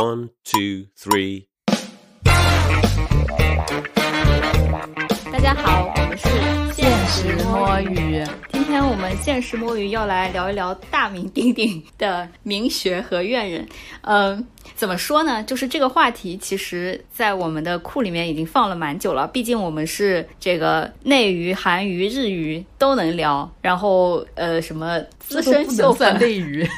One, two, three. 大家好，我们是现实摸鱼。今天我们现实摸鱼要来聊一聊大名鼎鼎的名学和院人。嗯，怎么说呢？就是这个话题，其实在我们的库里面已经放了蛮久了。毕竟我们是这个内娱、韩娱、日娱都能聊，然后呃，什么资深秀粉内娱。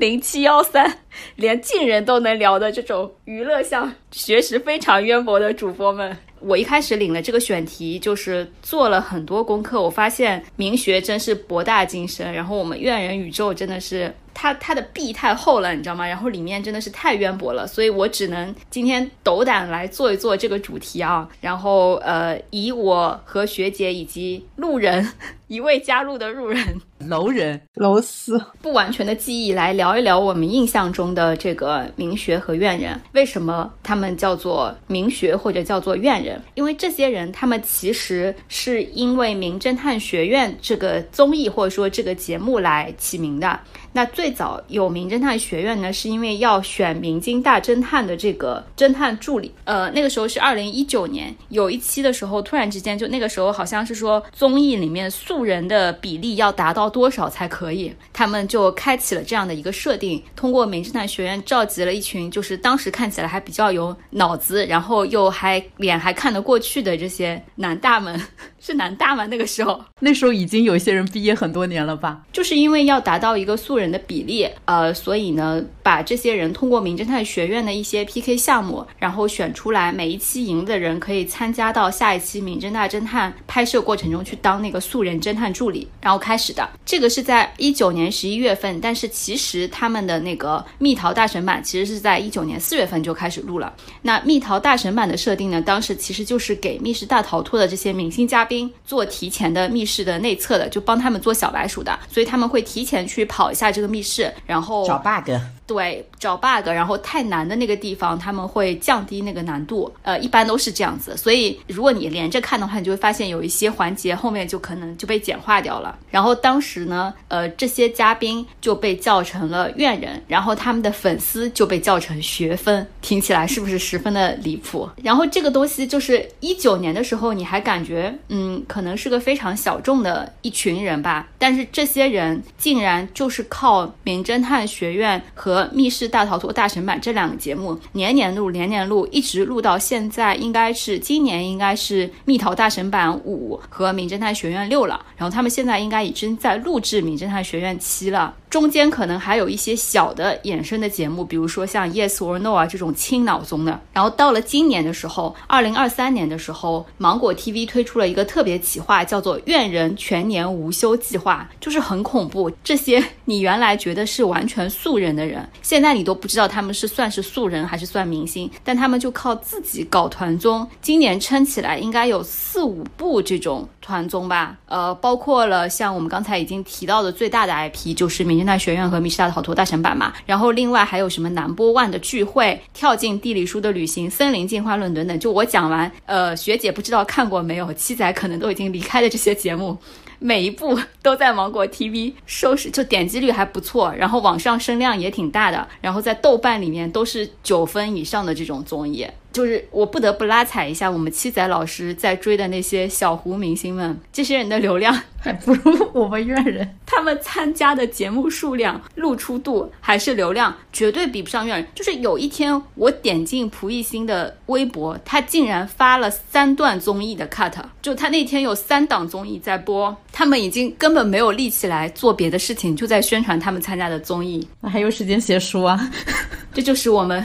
零七幺三，连近人都能聊的这种娱乐向学识非常渊博的主播们，我一开始领了这个选题，就是做了很多功课。我发现明学真是博大精深，然后我们院人宇宙真的是，它它的壁太厚了，你知道吗？然后里面真的是太渊博了，所以我只能今天斗胆来做一做这个主题啊。然后呃，以我和学姐以及路人一位加入的路人。楼人楼丝不完全的记忆来聊一聊我们印象中的这个名学和院人，为什么他们叫做名学或者叫做院人？因为这些人他们其实是因为《名侦探学院》这个综艺或者说这个节目来起名的。那最早有名侦探学院呢，是因为要选明金大侦探的这个侦探助理。呃，那个时候是二零一九年，有一期的时候，突然之间就那个时候好像是说综艺里面素素人的比例要达到多少才可以，他们就开启了这样的一个设定，通过名侦探学院召集了一群就是当时看起来还比较有脑子，然后又还脸还看得过去的这些男大们。是南大吗？那个时候，那时候已经有一些人毕业很多年了吧？就是因为要达到一个素人的比例，呃，所以呢，把这些人通过名侦探学院的一些 PK 项目，然后选出来，每一期赢的人可以参加到下一期名侦探侦探拍摄过程中去当那个素人侦侦探助理，然后开始的。这个是在一九年十一月份，但是其实他们的那个蜜桃大神版其实是在一九年四月份就开始录了。那蜜桃大神版的设定呢，当时其实就是给密室大逃脱的这些明星嘉宾。做提前的密室的内测的，就帮他们做小白鼠的，所以他们会提前去跑一下这个密室，然后找 bug。对，找 bug，然后太难的那个地方，他们会降低那个难度，呃，一般都是这样子。所以如果你连着看的话，你就会发现有一些环节后面就可能就被简化掉了。然后当时呢，呃，这些嘉宾就被叫成了怨人，然后他们的粉丝就被叫成学分，听起来是不是十分的离谱？然后这个东西就是一九年的时候，你还感觉嗯，可能是个非常小众的一群人吧，但是这些人竟然就是靠名侦探学院和密室大逃脱大神版这两个节目年年录，年年录，一直录到现在，应该是今年应该是蜜桃大神版五和名侦探学院六了。然后他们现在应该已经在录制名侦探学院七了。中间可能还有一些小的衍生的节目，比如说像 Yes or No 啊这种轻脑综的。然后到了今年的时候，二零二三年的时候，芒果 TV 推出了一个特别企划，叫做“怨人全年无休计划”，就是很恐怖。这些你原来觉得是完全素人的人，现在你都不知道他们是算是素人还是算明星，但他们就靠自己搞团综，今年撑起来应该有四五部这种团综吧。呃，包括了像我们刚才已经提到的最大的 IP 就是明。侦探学院和密室大逃脱大神版嘛，然后另外还有什么南波万的聚会、跳进地理书的旅行、森林进化论等等。就我讲完，呃，学姐不知道看过没有？七仔可能都已经离开了这些节目，每一部都在芒果 TV 收视，就点击率还不错，然后网上声量也挺大的，然后在豆瓣里面都是九分以上的这种综艺。就是我不得不拉踩一下我们七仔老师在追的那些小胡明星们，这些人的流量 还不如我们院人，他们参加的节目数量、露出度还是流量，绝对比不上院人。就是有一天我点进蒲熠星的微博，他竟然发了三段综艺的 cut，就他那天有三档综艺在播，他们已经根本没有力气来做别的事情，就在宣传他们参加的综艺，那还有时间写书啊？这就是我们。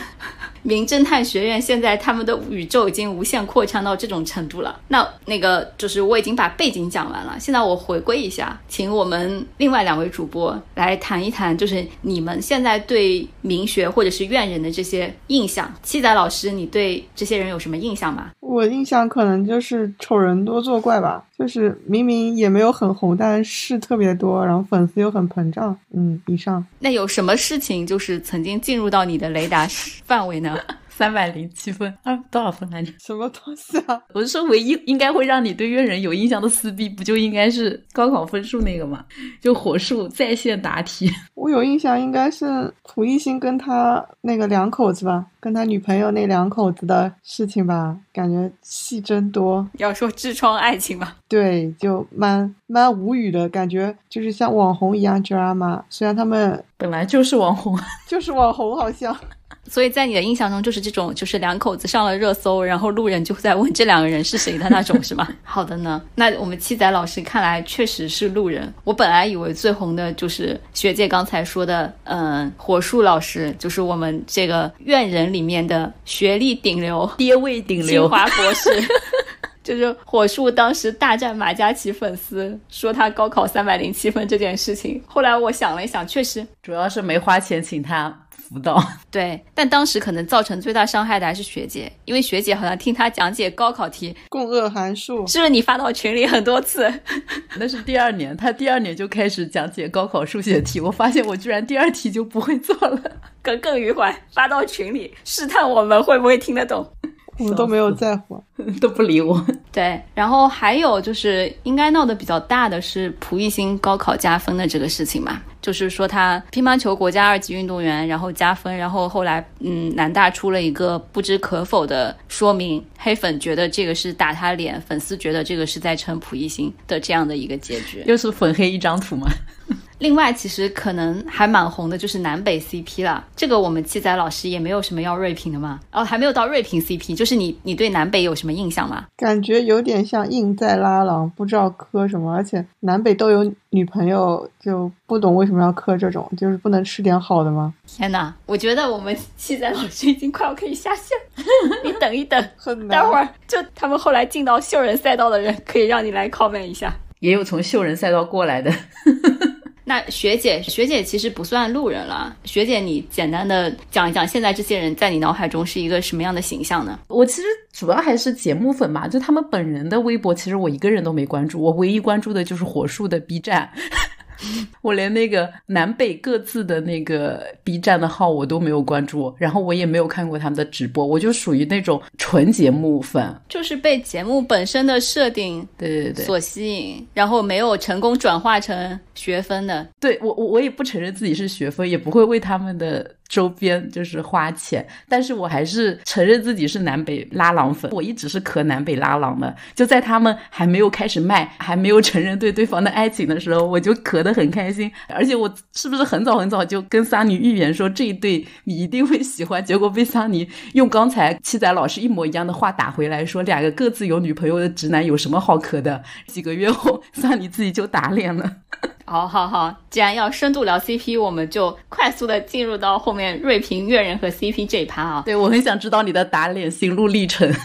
名侦探学院现在他们的宇宙已经无限扩张到这种程度了。那那个就是我已经把背景讲完了，现在我回归一下，请我们另外两位主播来谈一谈，就是你们现在对名学或者是院人的这些印象。七仔老师，你对这些人有什么印象吗？我印象可能就是丑人多作怪吧。就是明明也没有很红，但是特别多，然后粉丝又很膨胀。嗯，以上。那有什么事情就是曾经进入到你的雷达范围呢？三百零七分啊，多少分来着？什么东西啊？我是说，唯一应该会让你对怨人有印象的撕逼，不就应该是高考分数那个吗？就火速在线答题。我有印象，应该是蒲熠星跟他那个两口子吧，跟他女朋友那两口子的事情吧，感觉戏真多。要说痔疮爱情吧，对，就蛮蛮无语的感觉，就是像网红一样 drama。虽然他们本来就是网红，就是网红，好像。所以在你的印象中，就是这种，就是两口子上了热搜，然后路人就在问这两个人是谁的那种，是吗？好的呢，那我们七仔老师看来确实是路人。我本来以为最红的就是学姐刚才说的，嗯，火树老师，就是我们这个院人里面的学历顶流、爹位顶流清流。华博士。就是火树当时大战马嘉祺粉丝，说他高考三百零七分这件事情。后来我想了一想，确实主要是没花钱请他辅导。对，但当时可能造成最大伤害的还是学姐，因为学姐好像听他讲解高考题，共轭函数，是不是你发到群里很多次？那是第二年，他第二年就开始讲解高考数学题，我发现我居然第二题就不会做了，耿耿于怀，发到群里试探我们会不会听得懂。我都没有在乎。都不理我。对，然后还有就是应该闹得比较大的是蒲熠星高考加分的这个事情嘛，就是说他乒乓球国家二级运动员，然后加分，然后后来嗯南大出了一个不知可否的说明，黑粉觉得这个是打他脸，粉丝觉得这个是在撑蒲熠星的这样的一个结局。又是粉黑一张图吗？另外，其实可能还蛮红的，就是南北 CP 了。这个我们七仔老师也没有什么要锐评的嘛。哦，还没有到锐评 CP，就是你你对南北有什么印象吗？感觉有点像硬在拉郎，不知道磕什么，而且南北都有女朋友，就不懂为什么要磕这种，就是不能吃点好的吗？天哪，我觉得我们七仔老师已经快要可以下线，你等一等，很难。待会儿就他们后来进到秀人赛道的人，可以让你来 comment 一下。也有从秀人赛道过来的。那学姐，学姐其实不算路人了。学姐，你简单的讲一讲，现在这些人在你脑海中是一个什么样的形象呢？我其实主要还是节目粉嘛，就他们本人的微博，其实我一个人都没关注，我唯一关注的就是火树的 B 站。我连那个南北各自的那个 B 站的号我都没有关注，然后我也没有看过他们的直播，我就属于那种纯节目粉，就是被节目本身的设定对对对所吸引，然后没有成功转化成学分的。对我我我也不承认自己是学分，也不会为他们的。周边就是花钱，但是我还是承认自己是南北拉郎粉。我一直是磕南北拉郎的，就在他们还没有开始卖，还没有承认对对方的爱情的时候，我就磕得很开心。而且我是不是很早很早就跟桑尼预言说这一对你一定会喜欢？结果被桑尼用刚才七仔老师一模一样的话打回来，说两个各自有女朋友的直男有什么好磕的？几个月后，桑尼自己就打脸了。好好好，既然要深度聊 CP，我们就快速的进入到后面锐评阅人和 CP 这一趴啊。对我很想知道你的打脸心路历程。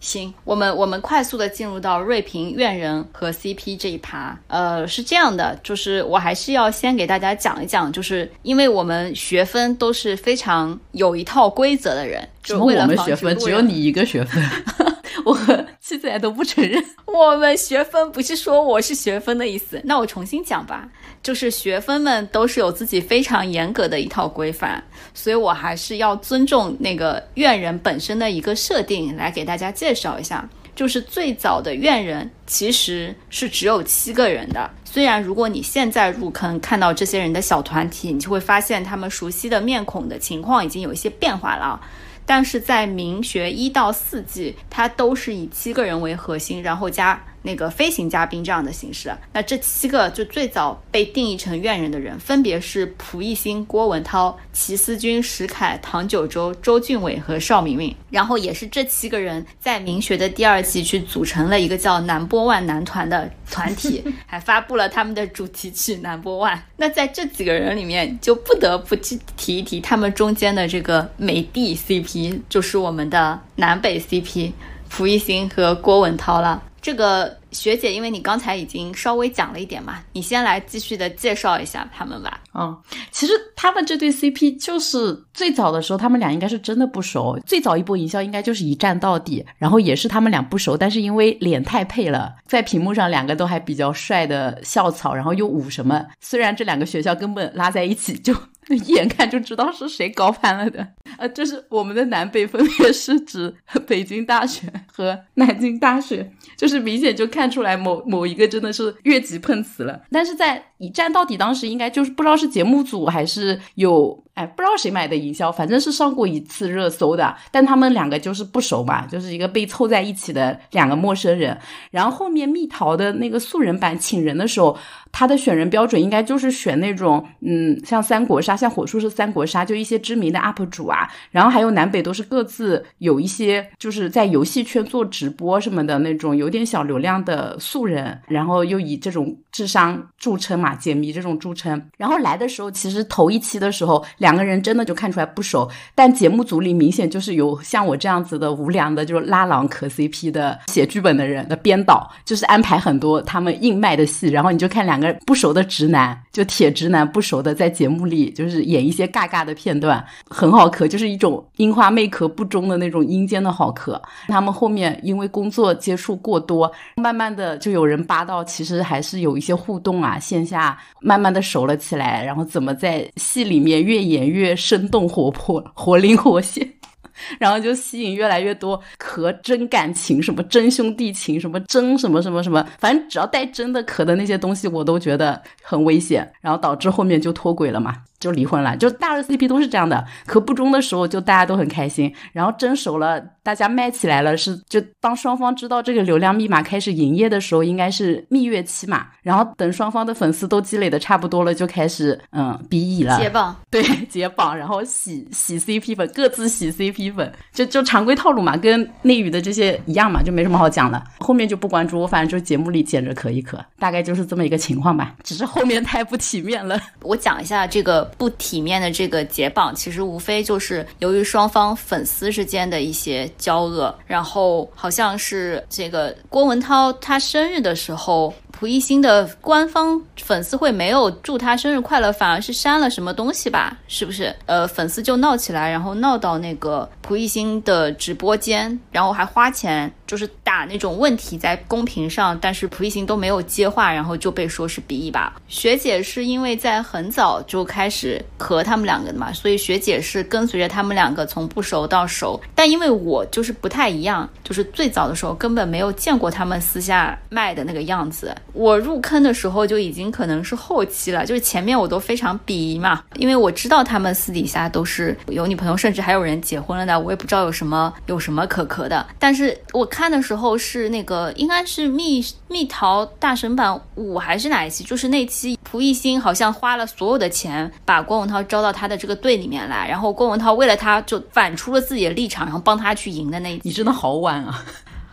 行，我们我们快速的进入到瑞平怨人和 CP 这一趴。呃，是这样的，就是我还是要先给大家讲一讲，就是因为我们学分都是非常有一套规则的人，就为了我们学分只有你一个学分，我和现在都不承认。我们学分不是说我是学分的意思，那我重新讲吧。就是学分们都是有自己非常严格的一套规范，所以我还是要尊重那个院人本身的一个设定，来给大家介绍一下。就是最早的院人其实是只有七个人的，虽然如果你现在入坑看到这些人的小团体，你就会发现他们熟悉的面孔的情况已经有一些变化了。但是在明学一到四季，它都是以七个人为核心，然后加那个飞行嘉宾这样的形式。那这七个就最早被定义成院人的人，分别是蒲熠星、郭文韬、齐思钧、石凯、唐九洲、周俊伟和邵明明。然后也是这七个人在明学的第二季去组成了一个叫南波万男团的团体，还发布了他们的主题曲《南波万》。那在这几个人里面，就不得不提提一提他们中间的这个美帝 CP，就是我们的南北 CP 蒲熠星和郭文韬了。这个学姐，因为你刚才已经稍微讲了一点嘛，你先来继续的介绍一下他们吧。嗯，其实他们这对 CP 就是最早的时候，他们俩应该是真的不熟。最早一波营销应该就是一站到底，然后也是他们俩不熟，但是因为脸太配了，在屏幕上两个都还比较帅的校草，然后又舞什么。虽然这两个学校根本拉在一起就。一眼看就知道是谁高攀了的，呃，就是我们的南北分别是指北京大学和 南京大学，就是明显就看看出来某某一个真的是越级碰瓷了。但是在一站到底当时应该就是不知道是节目组还是有。哎，不知道谁买的营销，反正是上过一次热搜的。但他们两个就是不熟嘛，就是一个被凑在一起的两个陌生人。然后后面蜜桃的那个素人版请人的时候，他的选人标准应该就是选那种，嗯，像三国杀，像火树是三国杀，就一些知名的 UP 主啊。然后还有南北都是各自有一些就是在游戏圈做直播什么的那种有点小流量的素人，然后又以这种智商著称嘛，解谜这种著称。然后来的时候，其实头一期的时候两。个人真的就看出来不熟，但节目组里明显就是有像我这样子的无良的，就是拉郎磕 CP 的写剧本的人的编导，就是安排很多他们硬卖的戏，然后你就看两个不熟的直男，就铁直男不熟的在节目里就是演一些尬尬的片段，很好磕，就是一种樱花妹壳不忠的那种阴间的好磕。他们后面因为工作接触过多，慢慢的就有人扒到，其实还是有一些互动啊，线下慢慢的熟了起来，然后怎么在戏里面越演。越生动活泼、活灵活现，然后就吸引越来越多和真感情，什么真兄弟情，什么真什么什么什么，反正只要带真的壳的那些东西，我都觉得很危险，然后导致后面就脱轨了嘛。就离婚了，就大热 CP 都是这样的。可不忠的时候，就大家都很开心，然后真熟了，大家卖起来了，是就当双方知道这个流量密码开始营业的时候，应该是蜜月期嘛。然后等双方的粉丝都积累的差不多了，就开始嗯 比乙了，解绑，对，解绑，然后洗洗 CP 粉，各自洗 CP 粉，就就常规套路嘛，跟内娱的这些一样嘛，就没什么好讲的。后面就不关注，我反正就节目里捡着可一可，大概就是这么一个情况吧。只是后面太不体面了。我讲一下这个。不体面的这个解绑，其实无非就是由于双方粉丝之间的一些交恶，然后好像是这个郭文涛他生日的时候。蒲熠星的官方粉丝会没有祝他生日快乐，反而是删了什么东西吧？是不是？呃，粉丝就闹起来，然后闹到那个蒲熠星的直播间，然后还花钱，就是打那种问题在公屏上，但是蒲熠星都没有接话，然后就被说是鼻翼吧。学姐是因为在很早就开始和他们两个的嘛，所以学姐是跟随着他们两个从不熟到熟。但因为我就是不太一样，就是最早的时候根本没有见过他们私下卖的那个样子。我入坑的时候就已经可能是后期了，就是前面我都非常鄙夷嘛，因为我知道他们私底下都是有女朋友，甚至还有人结婚了的，我也不知道有什么有什么可磕的。但是我看的时候是那个应该是蜜蜜桃大神版五还是哪一期？就是那期蒲熠星好像花了所有的钱把郭文涛招到他的这个队里面来，然后郭文涛为了他就反出了自己的立场，然后帮他去赢的那一。你真的好晚啊！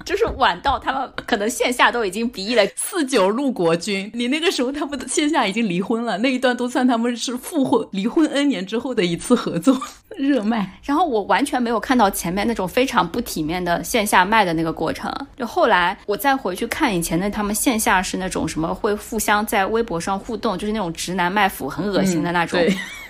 就是晚到，他们可能线下都已经鼻翼了。四九路国军，你那个时候他们线下已经离婚了，那一段都算他们是复婚、离婚 N 年之后的一次合作 热卖。然后我完全没有看到前面那种非常不体面的线下卖的那个过程。就后来我再回去看以前的他们线下是那种什么会互相在微博上互动，就是那种直男卖腐很恶心的那种。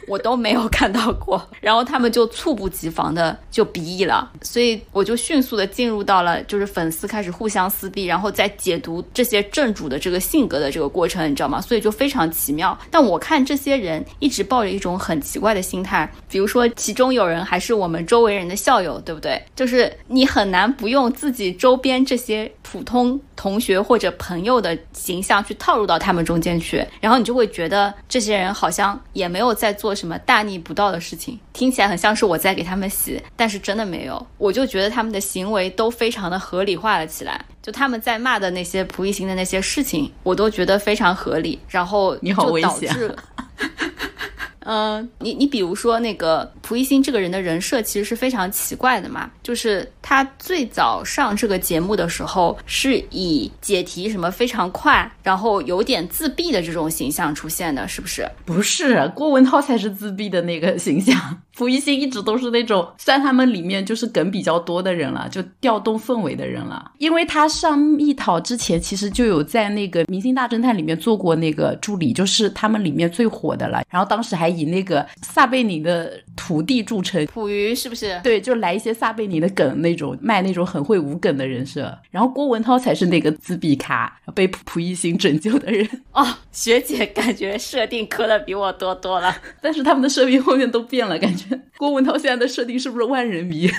我都没有看到过，然后他们就猝不及防的就鼻翼了，所以我就迅速的进入到了就是粉丝开始互相撕逼，然后再解读这些正主的这个性格的这个过程，你知道吗？所以就非常奇妙。但我看这些人一直抱着一种很奇怪的心态，比如说其中有人还是我们周围人的校友，对不对？就是你很难不用自己周边这些普通同学或者朋友的形象去套入到他们中间去，然后你就会觉得这些人好像也没有在做。什么大逆不道的事情，听起来很像是我在给他们洗，但是真的没有。我就觉得他们的行为都非常的合理化了起来，就他们在骂的那些蒲熠星的那些事情，我都觉得非常合理。然后你好危险。嗯，你你比如说那个蒲熠星这个人的人设其实是非常奇怪的嘛，就是他最早上这个节目的时候是以解题什么非常快，然后有点自闭的这种形象出现的，是不是？不是，郭文涛才是自闭的那个形象。蒲熠星一直都是那种算他们里面就是梗比较多的人了，就调动氛围的人了。因为他上蜜桃之前，其实就有在那个《明星大侦探》里面做过那个助理，就是他们里面最火的了。然后当时还以那个撒贝宁的徒弟著称，溥瑜是不是？对，就来一些撒贝宁的梗，那种卖那种很会无梗的人设。然后郭文涛才是那个自闭咖，被蒲熠星拯救的人。哦，学姐感觉设定磕的比我多多了，但是他们的设定后面都变了，感觉。郭文涛现在的设定是不是万人迷？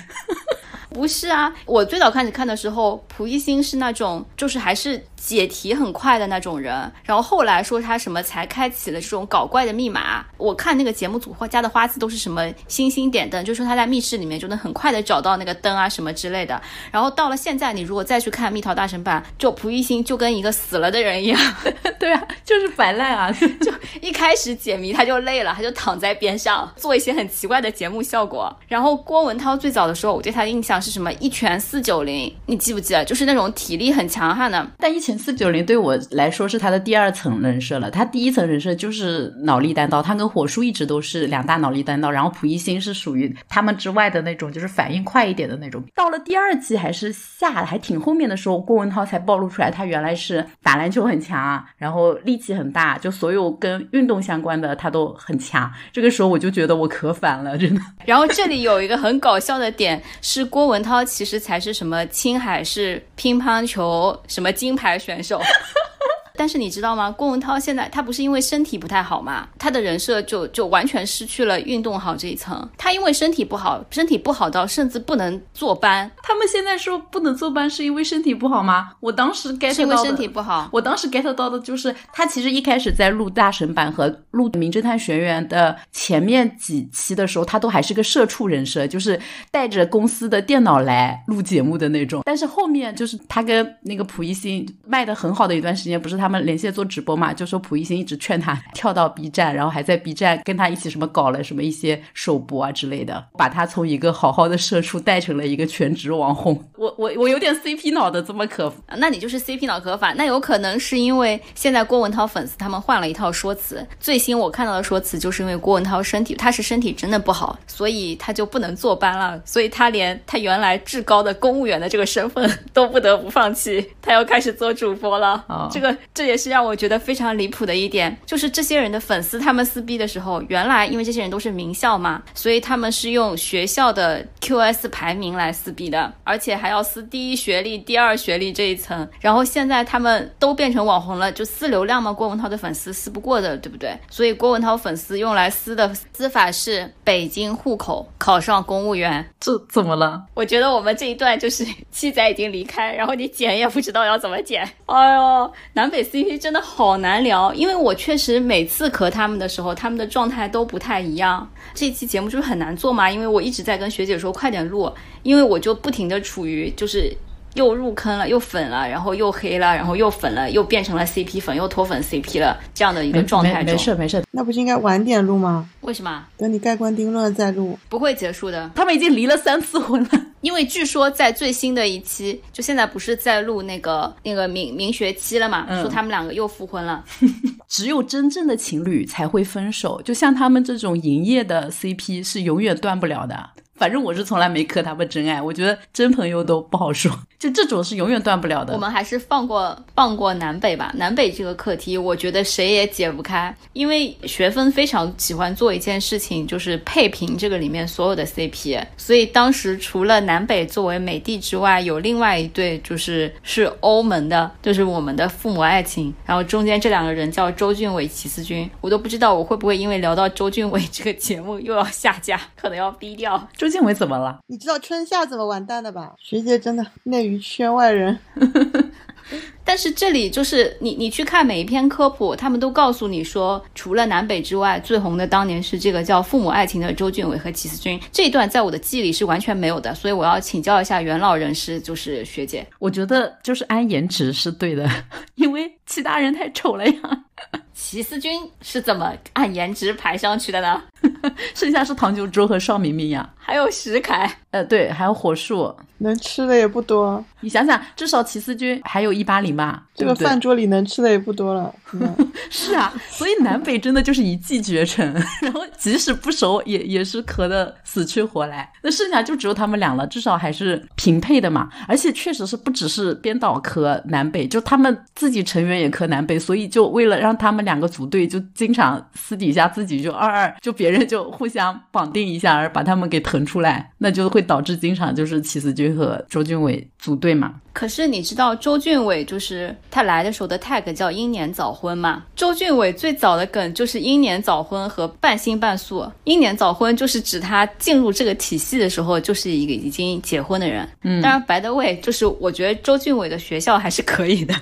不是啊，我最早开始看的时候，蒲熠星是那种就是还是解题很快的那种人，然后后来说他什么才开启了这种搞怪的密码。我看那个节目组加的花字都是什么星星点灯，就说他在密室里面就能很快的找到那个灯啊什么之类的。然后到了现在，你如果再去看《蜜桃大神版》，就蒲熠星就跟一个死了的人一样，对啊，就是摆烂啊，就一开始解谜他就累了，他就躺在边上做一些很奇怪的节目效果。然后郭文涛最早的时候，我对他的印象是什么？一拳四九零，你记不记得？就是那种体力很强悍的。但一前四九零对我来说是他的第二层人设了。他第一层人设就是脑力单刀，他跟火树一直都是两大脑力单刀。然后蒲熠星是属于他们之外的那种，就是反应快一点的那种。到了第二季还是下还挺后面的时候，郭文涛才暴露出来，他原来是打篮球很强，然后力气很大，就所有跟运动相关的他都很强。这个时候我就觉得我可反了，真的。然后这里有一个很搞笑的点是郭文涛。其实才是什么青海市乒乓球什么金牌选手。但是你知道吗？郭文涛现在他不是因为身体不太好嘛，他的人设就就完全失去了运动好这一层。他因为身体不好，身体不好到甚至不能坐班。他们现在说不能坐班是因为身体不好吗？我当时 get 到是因为身体不好。我当时 get 到的就是他其实一开始在录大神版和录名侦探学院的前面几期的时候，他都还是个社畜人设，就是带着公司的电脑来录节目的那种。但是后面就是他跟那个蒲熠星卖的很好的一段时间，不是他。他们连线做直播嘛，就说蒲熠星一直劝他 跳到 B 站，然后还在 B 站跟他一起什么搞了什么一些首播啊之类的，把他从一个好好的社畜带成了一个全职网红。我我我有点 CP 脑的这么可，那你就是 CP 脑可反。那有可能是因为现在郭文韬粉丝他们换了一套说辞，最新我看到的说辞就是因为郭文韬身体他是身体真的不好，所以他就不能坐班了，所以他连他原来至高的公务员的这个身份都不得不放弃，他要开始做主播了。这个。这也是让我觉得非常离谱的一点，就是这些人的粉丝他们撕逼的时候，原来因为这些人都是名校嘛，所以他们是用学校的 QS 排名来撕逼的，而且还要撕第一学历、第二学历这一层。然后现在他们都变成网红了，就撕流量嘛，郭文涛的粉丝撕不过的，对不对？所以郭文涛粉丝用来撕的撕法是北京户口考上公务员，这怎么了？我觉得我们这一段就是 七仔已经离开，然后你剪也不知道要怎么剪。哎呦，南北。CP 真的好难聊，因为我确实每次磕他们的时候，他们的状态都不太一样。这期节目就是很难做嘛，因为我一直在跟学姐说快点录，因为我就不停的处于就是又入坑了，又粉了，然后又黑了，然后又粉了，又变成了 CP 粉，又脱粉 CP 了这样的一个状态中。没事没事，那不是应该晚点录吗？为什么？等你盖棺定论再录，不会结束的。他们已经离了三次婚了。因为据说在最新的一期，就现在不是在录那个那个明明学期了嘛？说他们两个又复婚了。只有真正的情侣才会分手，就像他们这种营业的 CP 是永远断不了的。反正我是从来没磕他们真爱，我觉得真朋友都不好说，就这种是永远断不了的。我们还是放过放过南北吧，南北这个课题，我觉得谁也解不开，因为学分非常喜欢做一件事情，就是配平这个里面所有的 CP。所以当时除了南北作为美帝之外，有另外一对就是是欧盟的，就是我们的父母爱情，然后中间这两个人叫周俊伟、齐思钧，我都不知道我会不会因为聊到周俊伟这个节目又要下架，可能要逼掉。周俊伟怎么了？你知道春夏怎么完蛋的吧？学姐真的内娱圈外人。但是这里就是你，你去看每一篇科普，他们都告诉你说，除了南北之外，最红的当年是这个叫《父母爱情》的周俊伟和齐思钧。这一段在我的记忆里是完全没有的，所以我要请教一下元老人士，就是学姐。我觉得就是按颜值是对的，因为其他人太丑了呀。齐思钧是怎么按颜值排上去的呢？剩下是唐九洲和邵明明呀，还有石凯，呃，对，还有火树，能吃的也不多。你想想，至少齐思君还有一八零吧，这个饭桌里能吃的也不多了。是啊，所以南北真的就是一骑绝尘，然后即使不熟，也也是磕的死去活来。那剩下就只有他们俩了，至少还是平配的嘛。而且确实是不只是编导磕南北，就他们自己成员也磕南北，所以就为了让他们两个组队，就经常私底下自己就二二，就别人就互相绑定一下，而把他们给腾出来，那就会导致经常就是齐思钧和周俊伟组队嘛。可是你知道周俊伟就是他来的时候的 tag 叫英年早婚吗？周俊伟最早的梗就是英年早婚和半新半素。英年早婚就是指他进入这个体系的时候就是一个已经结婚的人。嗯，当然白德伟就是我觉得周俊伟的学校还是可以的。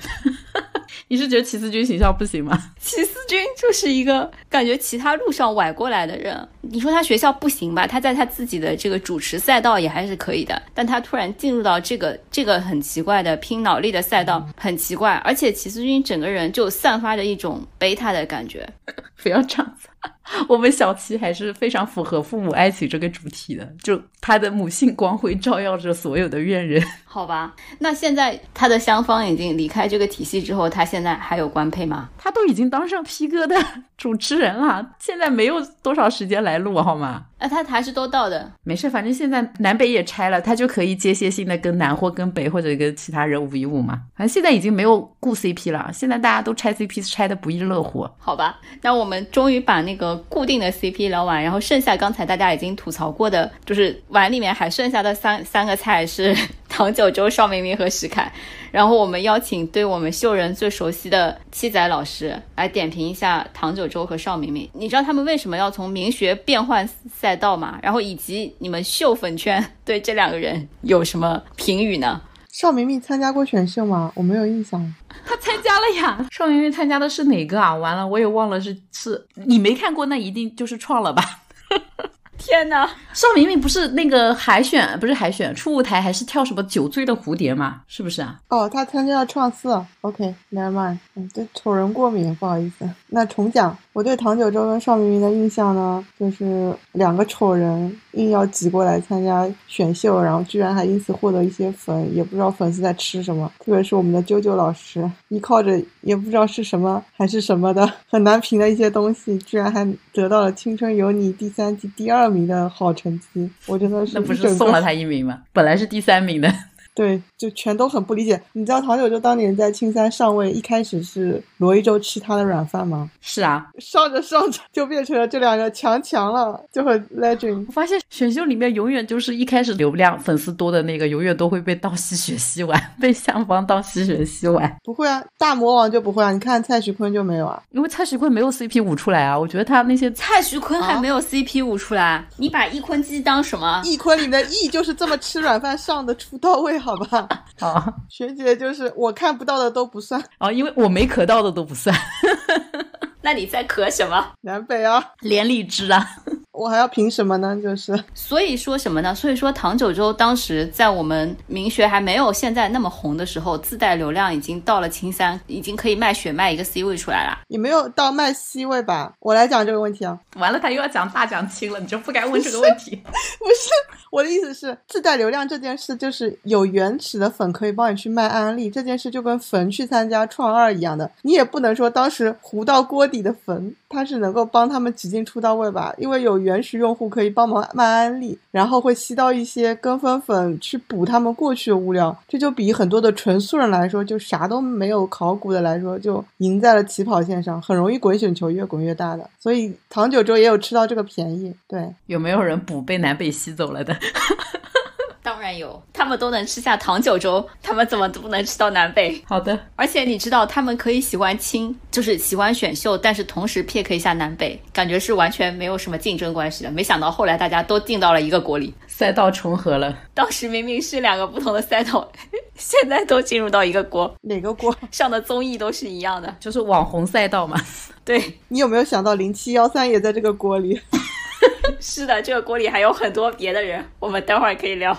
你是觉得齐思钧形象不行吗？齐思钧就是一个感觉其他路上崴过来的人。你说他学校不行吧？他在他自己的这个主持赛道也还是可以的。但他突然进入到这个这个很奇怪的拼脑力的赛道，很奇怪。而且齐思钧整个人就散发着一种贝塔的感觉。不要这样子。我们小七还是非常符合父母爱情这个主题的，就他的母性光辉照耀着所有的怨人。好吧，那现在他的香方已经离开这个体系之后，他现在还有官配吗？他都已经当上 P 哥的 主持人了，现在没有多少时间来录，好吗？啊他还是都到的，没事，反正现在南北也拆了，他就可以间歇性的跟南或跟北或者跟其他人五一五嘛。反正现在已经没有固 CP 了，现在大家都拆 CP 拆的不亦乐乎。好吧，那我们终于把那个固定的 CP 聊完，然后剩下刚才大家已经吐槽过的，就是碗里面还剩下的三三个菜是唐九洲、邵明明和石凯。然后我们邀请对我们秀人最熟悉的七仔老师来点评一下唐九洲和邵明明。你知道他们为什么要从明学变换赛道吗？然后以及你们秀粉圈 对这两个人有什么评语呢？邵明明参加过选秀吗？我没有印象。他参加了呀。邵明明参加的是哪个啊？完了，我也忘了是是你没看过，那一定就是创了吧。天哪！邵明明不是那个海选，不是海选，初舞台还是跳什么酒醉的蝴蝶吗？是不是啊？哦，他参加了创四。OK，never mind。嗯，对丑人过敏，不好意思。那重讲，我对唐九洲跟邵明明的印象呢，就是两个丑人硬要挤过来参加选秀，然后居然还因此获得一些粉，也不知道粉丝在吃什么。特别是我们的啾啾老师，依靠着也不知道是什么还是什么的很难评的一些东西，居然还得到了《青春有你》第三季第二名的好成绩。我真的是那不是送了他一名吗？本来是第三名的。对，就全都很不理解。你知道唐九洲当年在青山上位，一开始是罗一舟吃他的软饭吗？是啊，上着上着就变成了这两个强强了，就很 legend。我发现选秀里面永远就是一开始流量粉丝多的那个，永远都会被倒吸血吸完，被相方倒吸血吸完。不会啊，大魔王就不会啊。你看蔡徐坤就没有啊，因为蔡徐坤没有 CP 舞出来啊。我觉得他那些蔡徐坤还没有 CP 舞出来，你把易坤基当什么？易坤里面的易就是这么吃软饭上的出道位。好吧，好，学姐就是我看不到的都不算啊，因为我没咳到的都不算。那你在咳什么？南北啊，连荔枝啊。我还要凭什么呢？就是，所以说什么呢？所以说唐九洲当时在我们明学还没有现在那么红的时候，自带流量已经到了青三，已经可以卖血卖一个 C 位出来了。也没有到卖 C 位吧？我来讲这个问题啊。完了，他又要讲大讲清了，你就不该问这个问题。不是，我的意思是自带流量这件事，就是有原始的粉可以帮你去卖安利，这件事就跟粉去参加创二一样的，你也不能说当时糊到锅底的粉，他是能够帮他们挤进出到位吧？因为有。原始用户可以帮忙卖安利，然后会吸到一些跟风粉去补他们过去的物料，这就比很多的纯素人来说，就啥都没有考古的来说，就赢在了起跑线上，很容易滚雪球，越滚越大的。所以唐九洲也有吃到这个便宜。对，有没有人补被南北吸走了的？当然有，他们都能吃下糖九州，他们怎么都不能吃到南北？好的，而且你知道，他们可以喜欢青，就是喜欢选秀，但是同时 pick 一下南北，感觉是完全没有什么竞争关系的。没想到后来大家都进到了一个国里，赛道重合了。当时明明是两个不同的赛道，现在都进入到一个国，哪个国上的综艺都是一样的，就是网红赛道嘛。对你有没有想到零七幺三也在这个锅里？是的，这个锅里还有很多别的人，我们等会儿可以聊。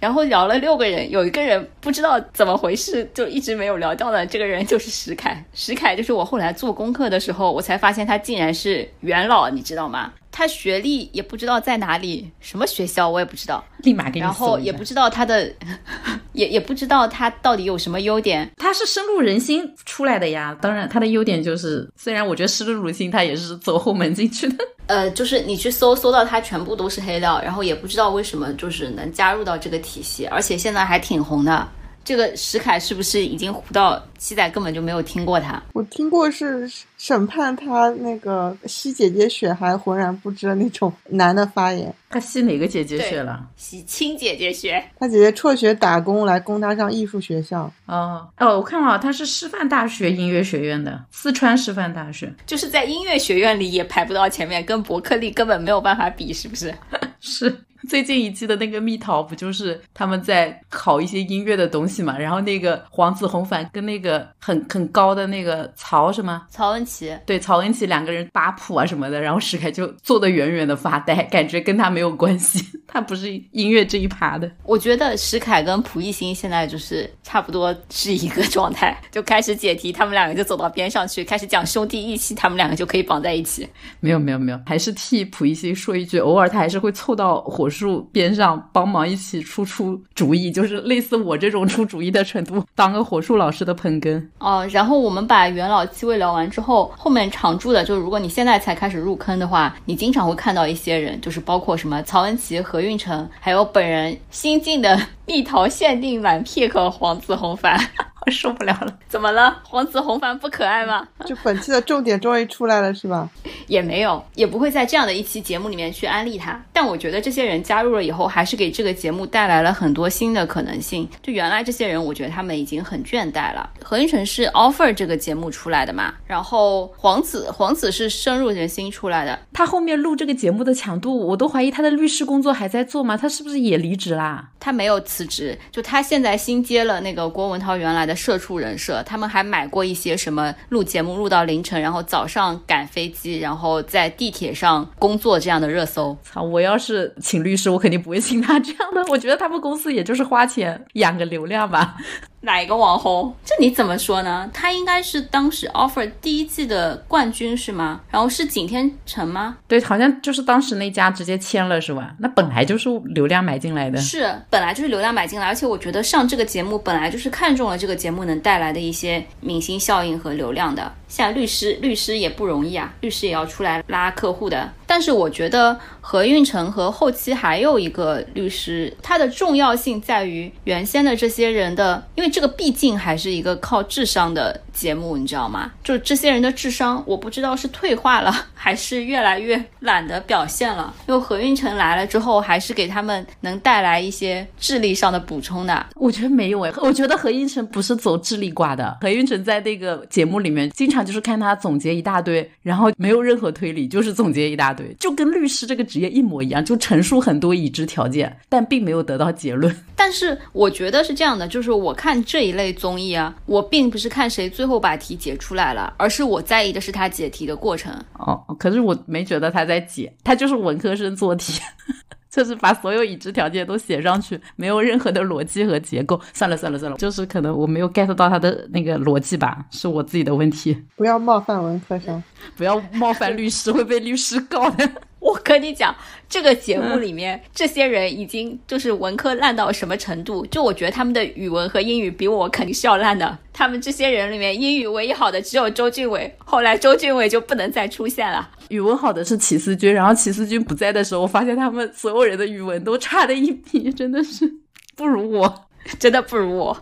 然后聊了六个人，有一个人不知道怎么回事，就一直没有聊到的。这个人就是石凯，石凯就是我后来做功课的时候，我才发现他竟然是元老，你知道吗？他学历也不知道在哪里，什么学校我也不知道，立马给你然后也不知道他的，也也不知道他到底有什么优点。他是深入人心出来的呀，当然他的优点就是，虽然我觉得深入人心，他也是走后门进去的。呃，就是你去搜搜到他全部都是黑料，然后也不知道为什么就是能加入到这个体系，而且现在还挺红的。这个石凯是不是已经糊到七仔根本就没有听过他？我听过是审判他那个吸姐姐血还浑然不知的那种男的发言。他吸哪个姐姐血了？吸亲姐姐血。他姐姐辍学打工来供他上艺术学校。哦哦，我看了，他是师范大学音乐学院的，四川师范大学，就是在音乐学院里也排不到前面，跟伯克利根本没有办法比，是不是？是。最近一季的那个蜜桃不就是他们在考一些音乐的东西嘛？然后那个黄子弘凡跟那个很很高的那个曹什么曹文琪，对曹文琪两个人扒谱啊什么的，然后石凯就坐得远远的发呆，感觉跟他没有关系，他不是音乐这一趴的。我觉得石凯跟蒲熠星现在就是差不多是一个状态，就开始解题，他们两个就走到边上去，开始讲兄弟义气，他们两个就可以绑在一起。没有没有没有，还是替蒲熠星说一句，偶尔他还是会凑到火。树边上帮忙一起出出主意，就是类似我这种出主意的程度，当个火树老师的捧哏哦。然后我们把元老七位聊完之后，后面常驻的，就是如果你现在才开始入坑的话，你经常会看到一些人，就是包括什么曹文琪、何运成，还有本人新进的蜜桃限定版 pick 黄子弘凡。受不了了，怎么了？黄子弘凡不可爱吗？就本期的重点终于出来了，是吧？也没有，也不会在这样的一期节目里面去安利他。但我觉得这些人加入了以后，还是给这个节目带来了很多新的可能性。就原来这些人，我觉得他们已经很倦怠了。何云成是 offer 这个节目出来的嘛？然后黄子，黄子是深入人心出来的。他后面录这个节目的强度，我都怀疑他的律师工作还在做吗？他是不是也离职啦？他没有辞职，就他现在新接了那个郭文涛原来的。社畜人设，他们还买过一些什么录节目录到凌晨，然后早上赶飞机，然后在地铁上工作这样的热搜。操！我要是请律师，我肯定不会请他这样的。我觉得他们公司也就是花钱养个流量吧。哪一个网红？这你怎么说呢？他应该是当时 offer 第一季的冠军是吗？然后是景天成吗？对，好像就是当时那家直接签了是吧？那本来就是流量买进来的。是，本来就是流量买进来，而且我觉得上这个节目本来就是看中了这个节目能带来的一些明星效应和流量的。像律师，律师也不容易啊，律师也要出来拉客户的。但是我觉得何运成和后期还有一个律师，他的重要性在于原先的这些人的，因为这个毕竟还是一个靠智商的节目，你知道吗？就这些人的智商，我不知道是退化了，还是越来越懒得表现了。因为何运成来了之后，还是给他们能带来一些智力上的补充的。我觉得没有哎，我觉得何运成不是走智力挂的。何运成在那个节目里面，经常就是看他总结一大堆，然后没有任何推理，就是总结一大堆。就跟律师这个职业一模一样，就陈述很多已知条件，但并没有得到结论。但是我觉得是这样的，就是我看这一类综艺啊，我并不是看谁最后把题解出来了，而是我在意的是他解题的过程。哦，可是我没觉得他在解，他就是文科生做题。就是把所有已知条件都写上去，没有任何的逻辑和结构。算了算了算了，就是可能我没有 get 到他的那个逻辑吧，是我自己的问题。不要冒犯文科生，不要冒犯律师，会被律师告的。我跟你讲，这个节目里面这些人已经就是文科烂到什么程度？就我觉得他们的语文和英语比我肯定是要烂的。他们这些人里面，英语唯一好的只有周俊伟，后来周俊伟就不能再出现了。语文好的是齐思钧，然后齐思钧不在的时候，我发现他们所有人的语文都差的一批，真的是不如我。真的不如我，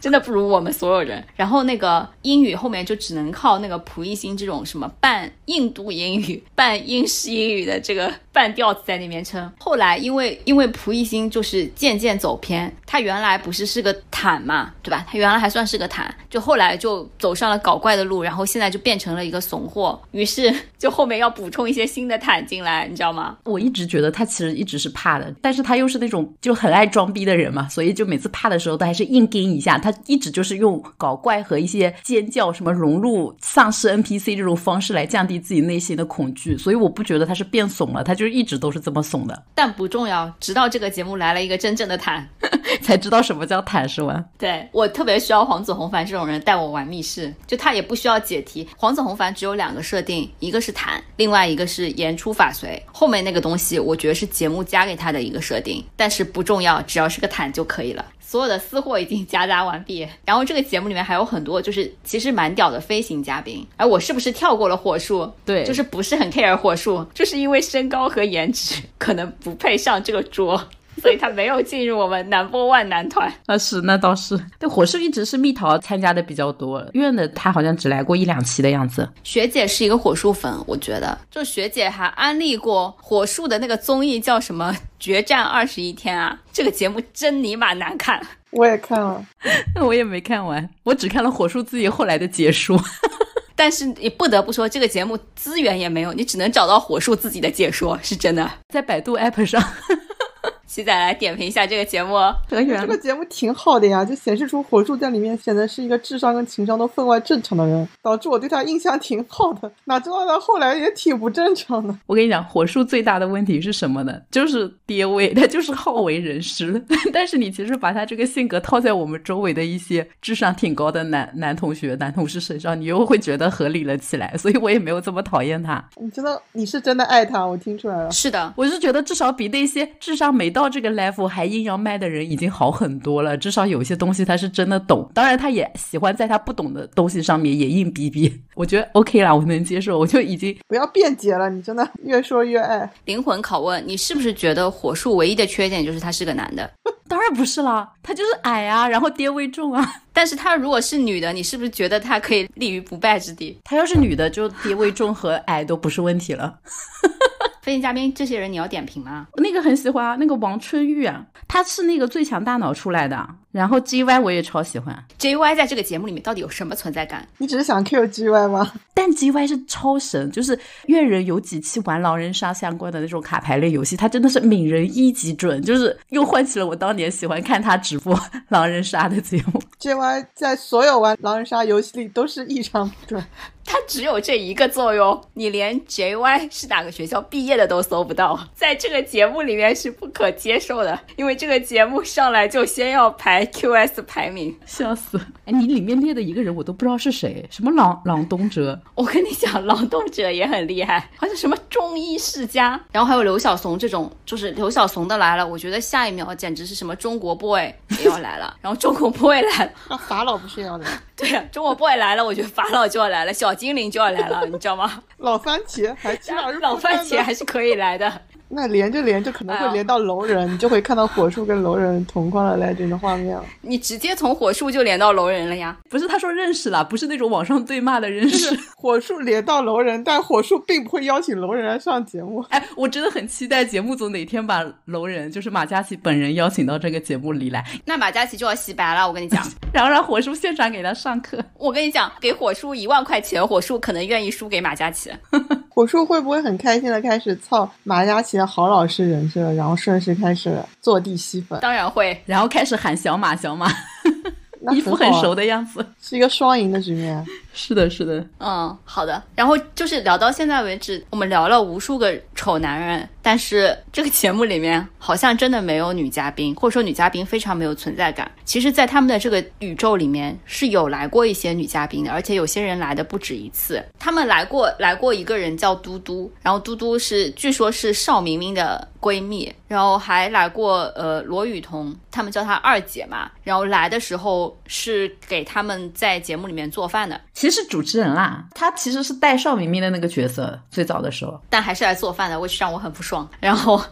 真的不如我们所有人。然后那个英语后面就只能靠那个蒲熠星这种什么半印度英语、半英式英语的这个半吊子在那边撑。后来因为因为蒲熠星就是渐渐走偏，他原来不是是个坦嘛，对吧？他原来还算是个坦，就后来就走上了搞怪的路，然后现在就变成了一个怂货。于是就后面要补充一些新的坦进来，你知道吗？我一直觉得他其实一直是怕的，但是他又是那种就很爱装逼的人嘛，所以就每次怕。的时候都还是硬跟一下，他一直就是用搞怪和一些尖叫、什么融入丧尸 NPC 这种方式来降低自己内心的恐惧，所以我不觉得他是变怂了，他就一直都是这么怂的。但不重要，直到这个节目来了一个真正的坦，才知道什么叫坦，是吗？对我特别需要黄子弘凡这种人带我玩密室，就他也不需要解题。黄子弘凡只有两个设定，一个是坦，另外一个是言出法随。后面那个东西，我觉得是节目加给他的一个设定，但是不重要，只要是个坦就可以了。所有的私货已经夹杂完毕，然后这个节目里面还有很多就是其实蛮屌的飞行嘉宾，哎我是不是跳过了火树？对，就是不是很 care 火树，就是因为身高和颜值可能不配上这个桌。所以他没有进入我们 Number One 男团。啊，是那倒是。对，火树一直是蜜桃参加的比较多，院的他好像只来过一两期的样子。学姐是一个火树粉，我觉得，就学姐还安利过火树的那个综艺叫什么《决战二十一天》啊，这个节目真尼玛难看。我也看了，那我也没看完，我只看了火树自己后来的解说。但是你不得不说，这个节目资源也没有，你只能找到火树自己的解说，是真的。在百度 app 上。西仔来点评一下这个节目，可以这个节目挺好的呀，就显示出火树在里面显得是一个智商跟情商都分外正常的人，导致我对他印象挺好的。哪知道他后来也挺不正常的。我跟你讲，火树最大的问题是什么呢？就是爹味，他就是好为人师。但是你其实把他这个性格套在我们周围的一些智商挺高的男男同学、男同事身上，你又会觉得合理了起来。所以我也没有这么讨厌他。你真的你是真的爱他，我听出来了。是的，我是觉得至少比那些智商没到。到这个 level 还硬要卖的人已经好很多了，至少有些东西他是真的懂。当然，他也喜欢在他不懂的东西上面也硬逼逼。我觉得 OK 啦，我能接受。我就已经不要辩解了，你真的越说越爱。灵魂拷问，你是不是觉得火树唯一的缺点就是他是个男的？当然不是啦，他就是矮啊，然后爹味重啊。但是他如果是女的，你是不是觉得他可以立于不败之地？他要是女的，就爹味重和矮都不是问题了。飞行嘉宾这些人你要点评吗？那个很喜欢啊，那个王春玉啊，他是那个最强大脑出来的。然后 G Y 我也超喜欢，G Y 在这个节目里面到底有什么存在感？你只是想 Q G Y 吗？但 G Y 是超神，就是越人有几期玩狼人杀相关的那种卡牌类游戏，他真的是敏人一级准，就是又唤起了我当年喜欢看他直播狼人杀的节目。G Y 在所有玩狼人杀游戏里都是异常准。它只有这一个作用，你连 J Y 是哪个学校毕业的都搜不到，在这个节目里面是不可接受的，因为这个节目上来就先要排 Q S 排名，笑死！哎，你里面列的一个人我都不知道是谁，什么朗朗东哲？我跟你讲，朗东哲也很厉害，好像什么中医世家，然后还有刘晓松这种，就是刘晓松的来了，我觉得下一秒简直是什么中国 boy 也要来了，然后中国 boy 来了，那法老不是要来？对呀，中国 boy 来了，我觉得法老就要来了，小。精灵就要来了，你知道吗？老番茄还老番茄还是可以来的。那连着连着可能会连到楼人，你就会看到火树跟楼人同框的 legend 的画面了。你直接从火树就连到楼人了呀？不是，他说认识了，不是那种网上对骂的认识。火树连到楼人，但火树并不会邀请楼人来上节目。哎，我真的很期待节目组哪天把楼人，就是马嘉祺本人邀请到这个节目里来。那马嘉祺就要洗白了，我跟你讲，然后让火树现场给他上课。我跟你讲，给火树一万块钱，火树可能愿意输给马嘉祺。火树会不会很开心的开始操马嘉祺的好老师人设？然后顺势开始坐地吸粉，当然会，然后开始喊小马小马，一副很熟的样子，是一个双赢的局面。是的，是的，嗯，好的。然后就是聊到现在为止，我们聊了无数个丑男人，但是这个节目里面好像真的没有女嘉宾，或者说女嘉宾非常没有存在感。其实，在他们的这个宇宙里面是有来过一些女嘉宾的，而且有些人来的不止一次。他们来过，来过一个人叫嘟嘟，然后嘟嘟是据说是邵明明的闺蜜，然后还来过呃罗雨彤，他们叫她二姐嘛。然后来的时候是给他们在节目里面做饭的。其实是主持人啦，他其实是带邵明明的那个角色，最早的时候，但还是来做饭的，which 让我很不爽。然后。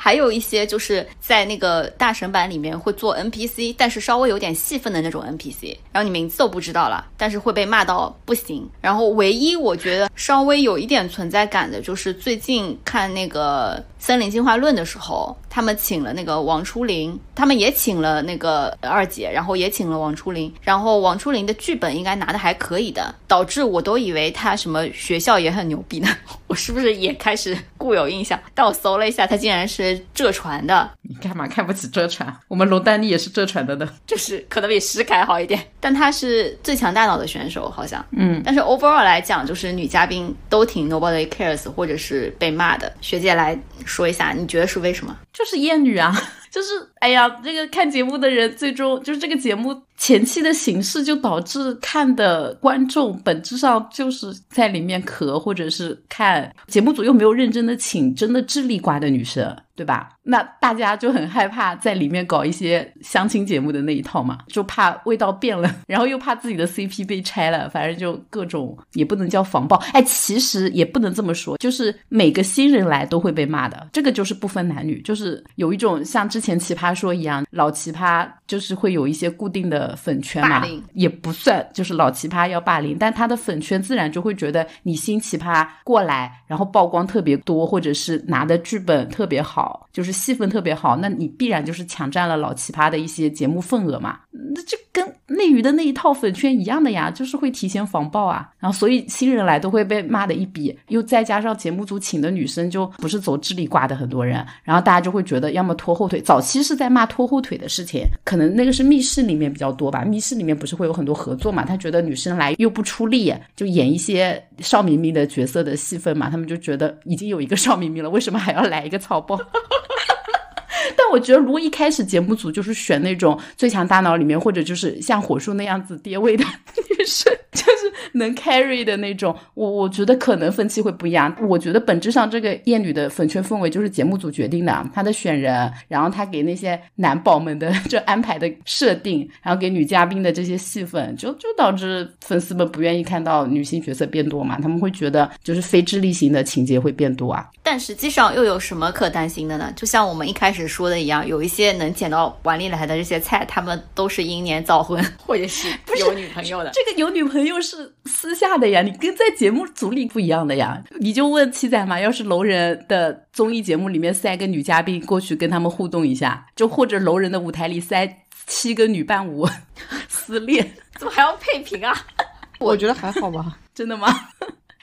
还有一些就是在那个大神版里面会做 NPC，但是稍微有点戏份的那种 NPC，然后你名字都不知道了，但是会被骂到不行。然后唯一我觉得稍微有一点存在感的，就是最近看那个《森林进化论》的时候，他们请了那个王初林，他们也请了那个二姐，然后也请了王初林，然后王初林的剧本应该拿的还可以的，导致我都以为他什么学校也很牛逼呢，我是不是也开始固有印象？但我搜了一下，他竟然是。浙传的，你干嘛看不起浙传？我们龙丹妮也是浙传的呢，就是可能比石凯好一点，但他是最强大脑的选手，好像，嗯，但是 overall 来讲，就是女嘉宾都挺 nobody cares，或者是被骂的。学姐来说一下，你觉得是为什么？就是厌女啊。就是哎呀，这个看节目的人最终就是这个节目前期的形式，就导致看的观众本质上就是在里面咳，或者是看节目组又没有认真的请真的智力瓜的女生。对吧？那大家就很害怕在里面搞一些相亲节目的那一套嘛，就怕味道变了，然后又怕自己的 CP 被拆了，反正就各种也不能叫防爆。哎，其实也不能这么说，就是每个新人来都会被骂的，这个就是不分男女，就是有一种像之前奇葩说一样，老奇葩就是会有一些固定的粉圈嘛，也不算，就是老奇葩要霸凌，但他的粉圈自然就会觉得你新奇葩过来，然后曝光特别多，或者是拿的剧本特别好。就是戏份特别好，那你必然就是抢占了老奇葩的一些节目份额嘛？那就跟内娱的那一套粉圈一样的呀，就是会提前防爆啊。然后所以新人来都会被骂的一笔，又再加上节目组请的女生就不是走智力挂的很多人，然后大家就会觉得要么拖后腿。早期是在骂拖后腿的事情，可能那个是密室里面比较多吧，密室里面不是会有很多合作嘛？他觉得女生来又不出力，就演一些邵明明的角色的戏份嘛，他们就觉得已经有一个邵明明了，为什么还要来一个草包？但我觉得，如果一开始节目组就是选那种最强大脑里面，或者就是像火树那样子跌位的 女生，就是能 carry 的那种，我我觉得可能分期会不一样。我觉得本质上这个艳女的粉圈氛围就是节目组决定的，他的选人，然后他给那些男宝们的 这安排的设定，然后给女嘉宾的这些戏份，就就导致粉丝们不愿意看到女性角色变多嘛？他们会觉得就是非智力型的情节会变多啊。但实际上又有什么可担心的呢？就像我们一开始说的一样，有一些能捡到碗里来的这些菜，他们都是英年早婚，或者是有女朋友的。这个有女朋友是私下的呀，你跟在节目组里不一样的呀。你就问七仔嘛，要是楼人的综艺节目里面塞个女嘉宾过去跟他们互动一下，就或者楼人的舞台里塞七个女伴舞 撕裂，怎么还要配平啊？我觉得还好吧，真的吗？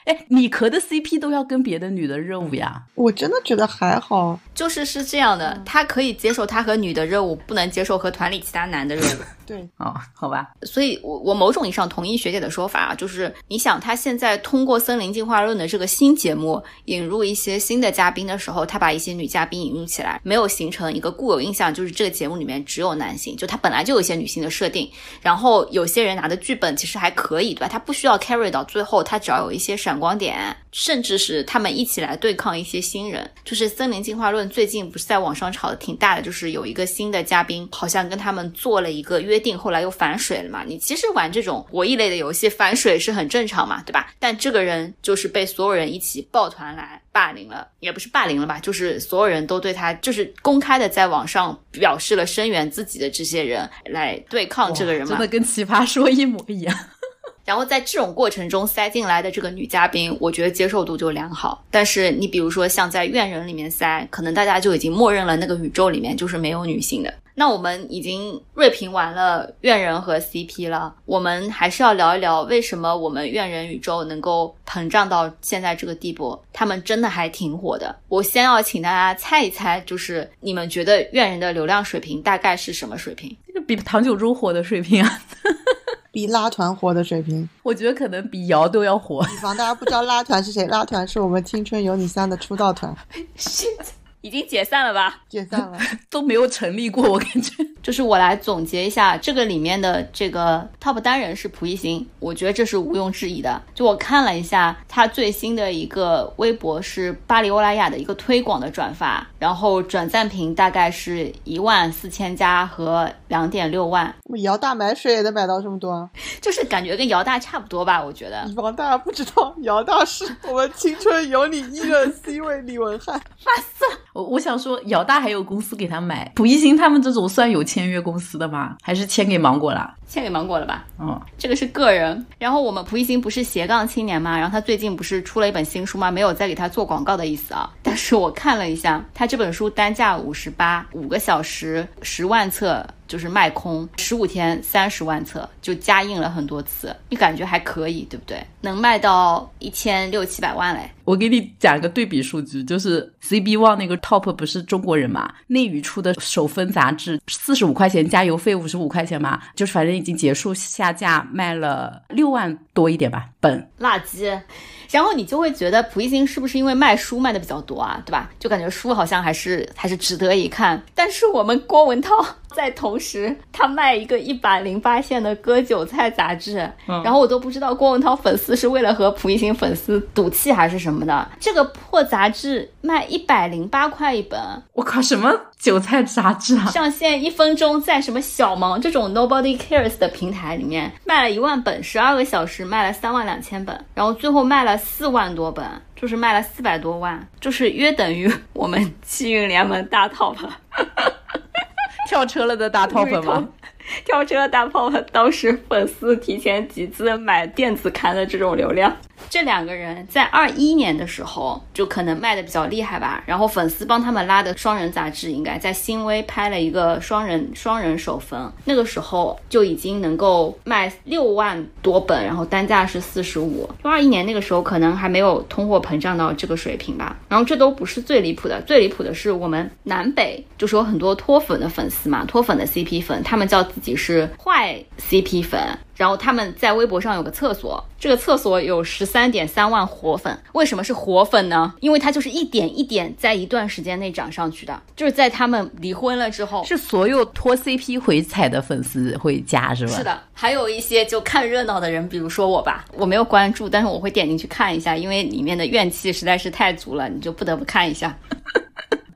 哎，你磕的 CP 都要跟别的女的热舞呀？我真的觉得还好，就是是这样的，他可以接受他和女的热舞，不能接受和团里其他男的热舞。对，哦，好吧。所以，我我某种意义上同意学姐的说法啊，就是你想，他现在通过《森林进化论》的这个新节目引入一些新的嘉宾的时候，他把一些女嘉宾引入起来，没有形成一个固有印象，就是这个节目里面只有男性，就他本来就有一些女性的设定。然后有些人拿的剧本其实还可以，对吧？他不需要 carry 到最后，他只要有一些闪光点，甚至是他们一起来对抗一些新人。就是《森林进化论》最近不是在网上炒的挺大的，就是有一个新的嘉宾，好像跟他们做了一个约。约定后来又反水了嘛？你其实玩这种博弈类的游戏反水是很正常嘛，对吧？但这个人就是被所有人一起抱团来霸凌了，也不是霸凌了吧？就是所有人都对他就是公开的在网上表示了声援自己的这些人来对抗这个人嘛，真的跟奇葩说一模一样。然后在这种过程中塞进来的这个女嘉宾，我觉得接受度就良好。但是你比如说像在怨人里面塞，可能大家就已经默认了那个宇宙里面就是没有女性的。那我们已经锐评完了怨人和 CP 了，我们还是要聊一聊为什么我们怨人宇宙能够膨胀到现在这个地步。他们真的还挺火的。我先要请大家猜一猜，就是你们觉得怨人的流量水平大概是什么水平？这比唐九洲火的水平啊。比拉团火的水平，我觉得可能比瑶都要火。以防大家不知道拉团是谁，拉团是我们青春有你三的出道团。已经解散了吧？解散了，都没有成立过。我感觉，就是我来总结一下，这个里面的这个 top 单人是蒲熠星，我觉得这是毋庸置疑的。就我看了一下，他最新的一个微博是巴黎欧莱雅的一个推广的转发，然后转赞评大概是一万四千加和两点六万。姚大买水也能买到这么多，就是感觉跟姚大差不多吧？我觉得。王大不知道，姚大是我们青春有你一的 C 位李文翰。哇塞。我我想说，姚大还有公司给他买，蒲熠星他们这种算有签约公司的吗？还是签给芒果了？签给芒果了吧？嗯，这个是个人。然后我们蒲熠星不是斜杠青年吗？然后他最近不是出了一本新书吗？没有再给他做广告的意思啊。但是我看了一下，他这本书单价五十八，五个小时，十万册。就是卖空，十五天三十万册，就加印了很多次，你感觉还可以，对不对？能卖到一千六七百万嘞。我给你讲个对比数据，就是 CB One 那个 Top 不是中国人嘛？内娱出的首封杂志四十五块钱，加邮费五十五块钱嘛，就是反正已经结束下架，卖了六万多一点吧，本垃圾。然后你就会觉得蒲熠星是不是因为卖书卖的比较多啊，对吧？就感觉书好像还是还是值得一看。但是我们郭文涛在同时，他卖一个一百零八线的割韭菜杂志，然后我都不知道郭文涛粉丝是为了和蒲熠星粉丝赌气还是什么的。这个破杂志卖一百零八块一本，我靠，什么韭菜杂志啊？上线一分钟，在什么小芒这种 nobody cares 的平台里面卖了一万本，十二个小时卖了三万两千本，然后最后卖了。四万多本，就是卖了四百多万，就是约等于我们气运联盟大 top 跳车了的大 top 吗？跳车大 top 当时粉丝提前集资买电子刊的这种流量。这两个人在二一年的时候就可能卖的比较厉害吧，然后粉丝帮他们拉的双人杂志应该在新微拍了一个双人双人首分，那个时候就已经能够卖六万多本，然后单价是四十五。就二一年那个时候可能还没有通货膨胀到这个水平吧。然后这都不是最离谱的，最离谱的是我们南北就是有很多脱粉的粉丝嘛，脱粉的 CP 粉，他们叫自己是坏 CP 粉。然后他们在微博上有个厕所，这个厕所有十三点三万活粉。为什么是活粉呢？因为它就是一点一点在一段时间内涨上去的，就是在他们离婚了之后，是所有拖 CP 回踩的粉丝会加是吧？是的，还有一些就看热闹的人，比如说我吧，我没有关注，但是我会点进去看一下，因为里面的怨气实在是太足了，你就不得不看一下。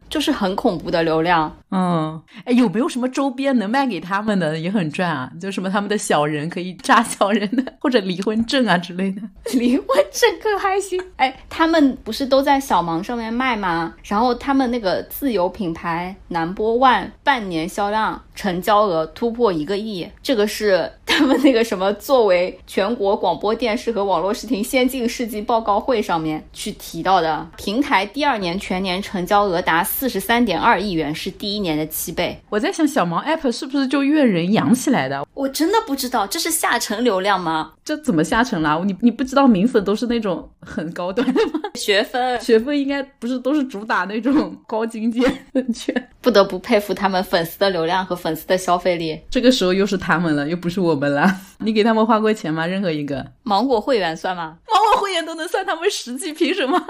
就是很恐怖的流量，嗯，哎，有没有什么周边能卖给他们的也很赚啊？就什么他们的小人可以扎小人的，或者离婚证啊之类的。离婚证可还行。哎，他们不是都在小芒上面卖吗？然后他们那个自有品牌南波万半年销量成交额突破一个亿，这个是他们那个什么作为全国广播电视和网络视听先进事迹报告会上面去提到的。平台第二年全年成交额达。四十三点二亿元是第一年的七倍。我在想，小毛 app 是不是就怨人养起来的？我真的不知道，这是下沉流量吗？这怎么下沉啦？你你不知道名粉都是那种很高端的吗？学分学分应该不是都是主打那种高精尖粉圈？不得不佩服他们粉丝的流量和粉丝的消费力。这个时候又是他们了，又不是我们了。你给他们花过钱吗？任何一个芒果会员算吗？芒果会员都能算他们实际，凭什么？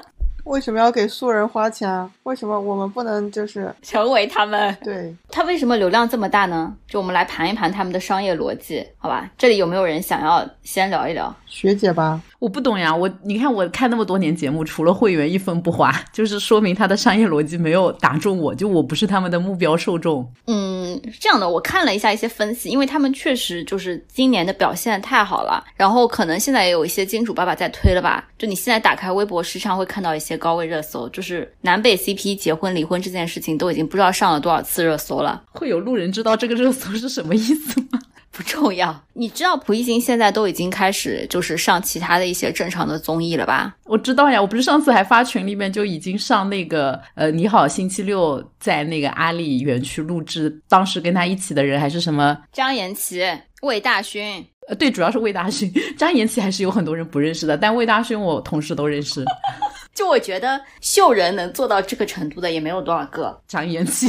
为什么要给素人花钱啊？为什么我们不能就是成为他们？对 他为什么流量这么大呢？就我们来盘一盘他们的商业逻辑，好吧？这里有没有人想要先聊一聊？学姐吧。我不懂呀，我你看我看那么多年节目，除了会员一分不花，就是说明他的商业逻辑没有打中我，就我不是他们的目标受众。嗯，这样的，我看了一下一些分析，因为他们确实就是今年的表现太好了，然后可能现在也有一些金主爸爸在推了吧。就你现在打开微博，时常会看到一些高位热搜，就是南北 CP 结婚离婚这件事情都已经不知道上了多少次热搜了。会有路人知道这个热搜是什么意思吗？不重要，你知道蒲熠星现在都已经开始就是上其他的一些正常的综艺了吧？我知道呀，我不是上次还发群里面就已经上那个呃你好星期六在那个阿里园区录制，当时跟他一起的人还是什么张延齐、魏大勋，呃对，主要是魏大勋，张延齐还是有很多人不认识的，但魏大勋我同事都认识。就我觉得秀人能做到这个程度的也没有多少个，张延齐。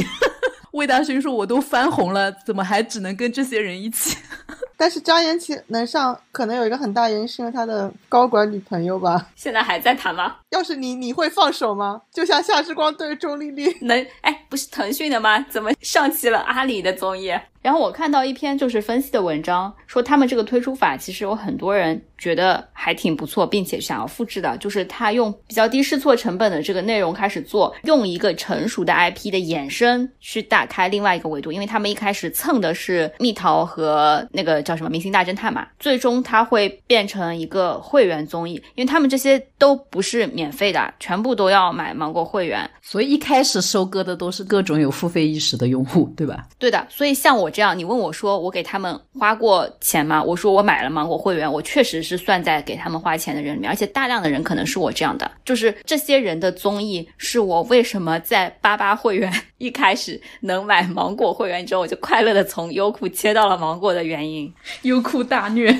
魏大勋说：“我都翻红了，怎么还只能跟这些人一起？” 但是张颜齐能上，可能有一个很大原因是因为他的高管女朋友吧？现在还在谈吗？要是你，你会放手吗？就像夏之光对钟丽丽，能？哎，不是腾讯的吗？怎么上期了阿里的综艺？然后我看到一篇就是分析的文章，说他们这个推出法其实有很多人觉得还挺不错，并且想要复制的，就是他用比较低试错成本的这个内容开始做，用一个成熟的 IP 的衍生去打开另外一个维度，因为他们一开始蹭的是蜜桃和那个叫什么明星大侦探嘛，最终它会变成一个会员综艺，因为他们这些都不是免费的，全部都要买芒果会员，所以一开始收割的都是各种有付费意识的用户，对吧？对的，所以像我。这样，你问我说我给他们花过钱吗？我说我买了芒果会员，我确实是是算在给他们花钱的人里面，而且大量的人可能是我这样的，就是这些人的综艺是我为什么在八八会员一开始能买芒果会员之后，我就快乐的从优酷切到了芒果的原因。优酷大虐。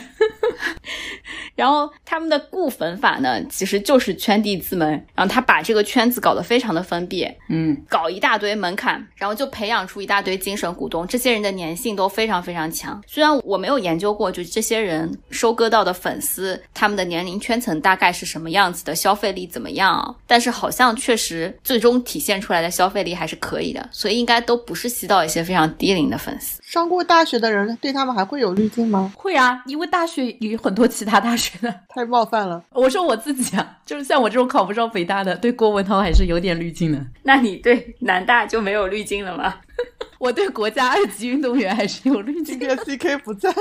然后他们的固粉法呢，其实就是圈地自萌，然后他把这个圈子搞得非常的封闭，嗯，搞一大堆门槛，然后就培养出一大堆精神股东，这些人的粘性都非常非常强。虽然我没有研究过，就这些人收割到的粉丝，他们的年龄圈层大概是什么样子的，消费力怎么样，但是好像确实最终体现出来的消费力还是可以的，所以应该都不是吸到一些非常低龄的粉丝。上过大学的人对他们还会有滤镜吗？会啊，因为大学有很多其他大学的。太冒犯了。我说我自己啊，就是像我这种考不上北大的，对郭文涛还是有点滤镜的。那你对南大就没有滤镜了吗？我对国家二级运动员还是有滤镜今。天 CK 不在，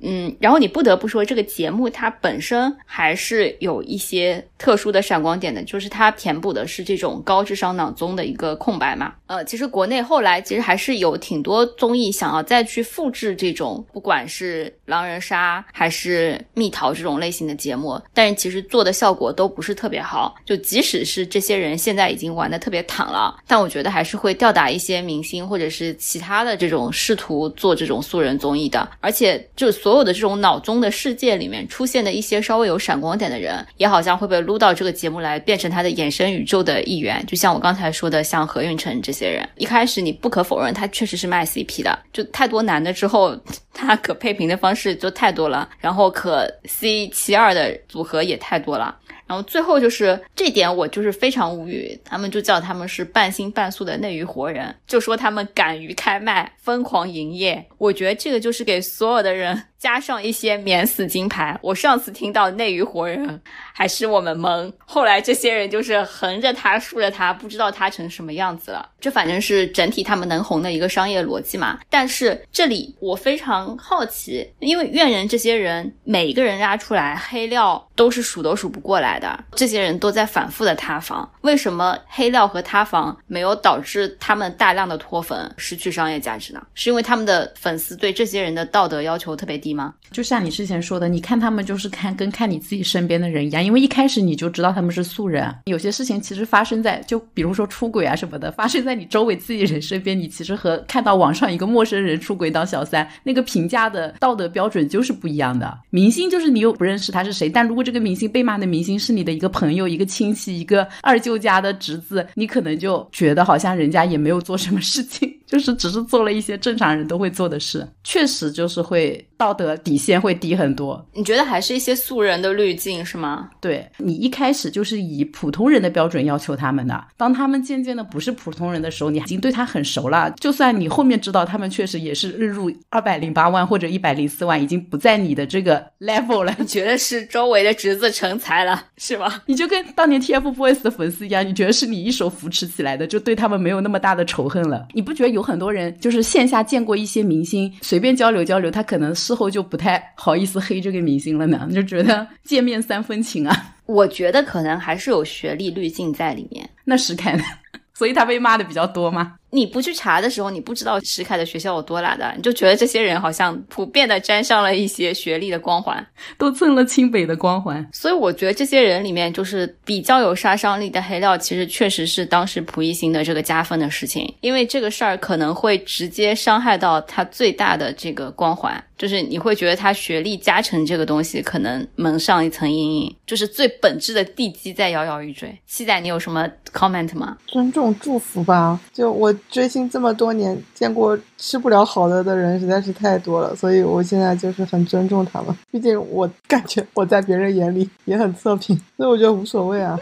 嗯，然后你不得不说，这个节目它本身还是有一些特殊的闪光点的，就是它填补的是这种高智商脑综的一个空白嘛。呃，其实国内后来其实还是有挺多综艺想要再去复制这种，不管是狼人杀还是蜜桃这种类型的节目，但是其实做的效果都不是特别好。就即使是这些人现在已经玩的特别躺了，但我觉得还是会吊打一些明星或者是其他的这种试图做这种素人综艺的。而且就所所有的这种脑中的世界里面出现的一些稍微有闪光点的人，也好像会被撸到这个节目来，变成他的衍生宇宙的一员。就像我刚才说的，像何运晨这些人，一开始你不可否认他确实是卖 CP 的，就太多男的之后，他可配平的方式就太多了，然后可 C 其二的组合也太多了。然后最后就是这点，我就是非常无语。他们就叫他们是半新半素的内娱活人，就说他们敢于开麦，疯狂营业。我觉得这个就是给所有的人加上一些免死金牌。我上次听到内娱活人，还是我们懵，后来这些人就是横着他，竖着他，不知道他成什么样子了。这反正是整体他们能红的一个商业逻辑嘛。但是这里我非常好奇，因为怨人这些人每一个人拉出来黑料都是数都数不过来的，这些人都在反复的塌房，为什么黑料和塌房没有导致他们大量的脱粉，失去商业价值呢？是因为他们的粉丝对这些人的道德要求特别低吗？就像你之前说的，你看他们就是看跟看你自己身边的人一样，因为一开始你就知道他们是素人。有些事情其实发生在，就比如说出轨啊什么的，发生在你周围自己人身边，你其实和看到网上一个陌生人出轨当小三，那个评价的道德标准就是不一样的。明星就是你又不认识他是谁，但如果这个明星被骂的明星是你的一个朋友、一个亲戚、一个二舅家的侄子，你可能就觉得好像人家也没有做什么事情。就是只是做了一些正常人都会做的事，确实就是会道德底线会低很多。你觉得还是一些素人的滤镜是吗？对你一开始就是以普通人的标准要求他们的，当他们渐渐的不是普通人的时候，你已经对他很熟了。就算你后面知道他们确实也是日入二百零八万或者一百零四万，已经不在你的这个 level 了，你觉得是周围的侄子成才了是吗？你就跟当年 TFBOYS 的粉丝一样，你觉得是你一手扶持起来的，就对他们没有那么大的仇恨了。你不觉得有很多人就是线下见过一些明星，随便交流交流，他可能事后就不太好意思黑这个明星了呢？就觉得见面三分情啊。我觉得可能还是有学历滤镜在里面。那石凯呢？所以他被骂的比较多吗？你不去查的时候，你不知道石凯的学校有多拉的，你就觉得这些人好像普遍的沾上了一些学历的光环，都蹭了清北的光环。所以我觉得这些人里面，就是比较有杀伤力的黑料，其实确实是当时蒲熠星的这个加分的事情，因为这个事儿可能会直接伤害到他最大的这个光环，就是你会觉得他学历加成这个东西可能蒙上一层阴影，就是最本质的地基在摇摇欲坠。七仔，你有什么 comment 吗？尊重祝福吧。就我追星这么多年，见过吃不了好的的人实在是太多了，所以我现在就是很尊重他们。毕竟我感觉我在别人眼里也很测评，所以我觉得无所谓啊。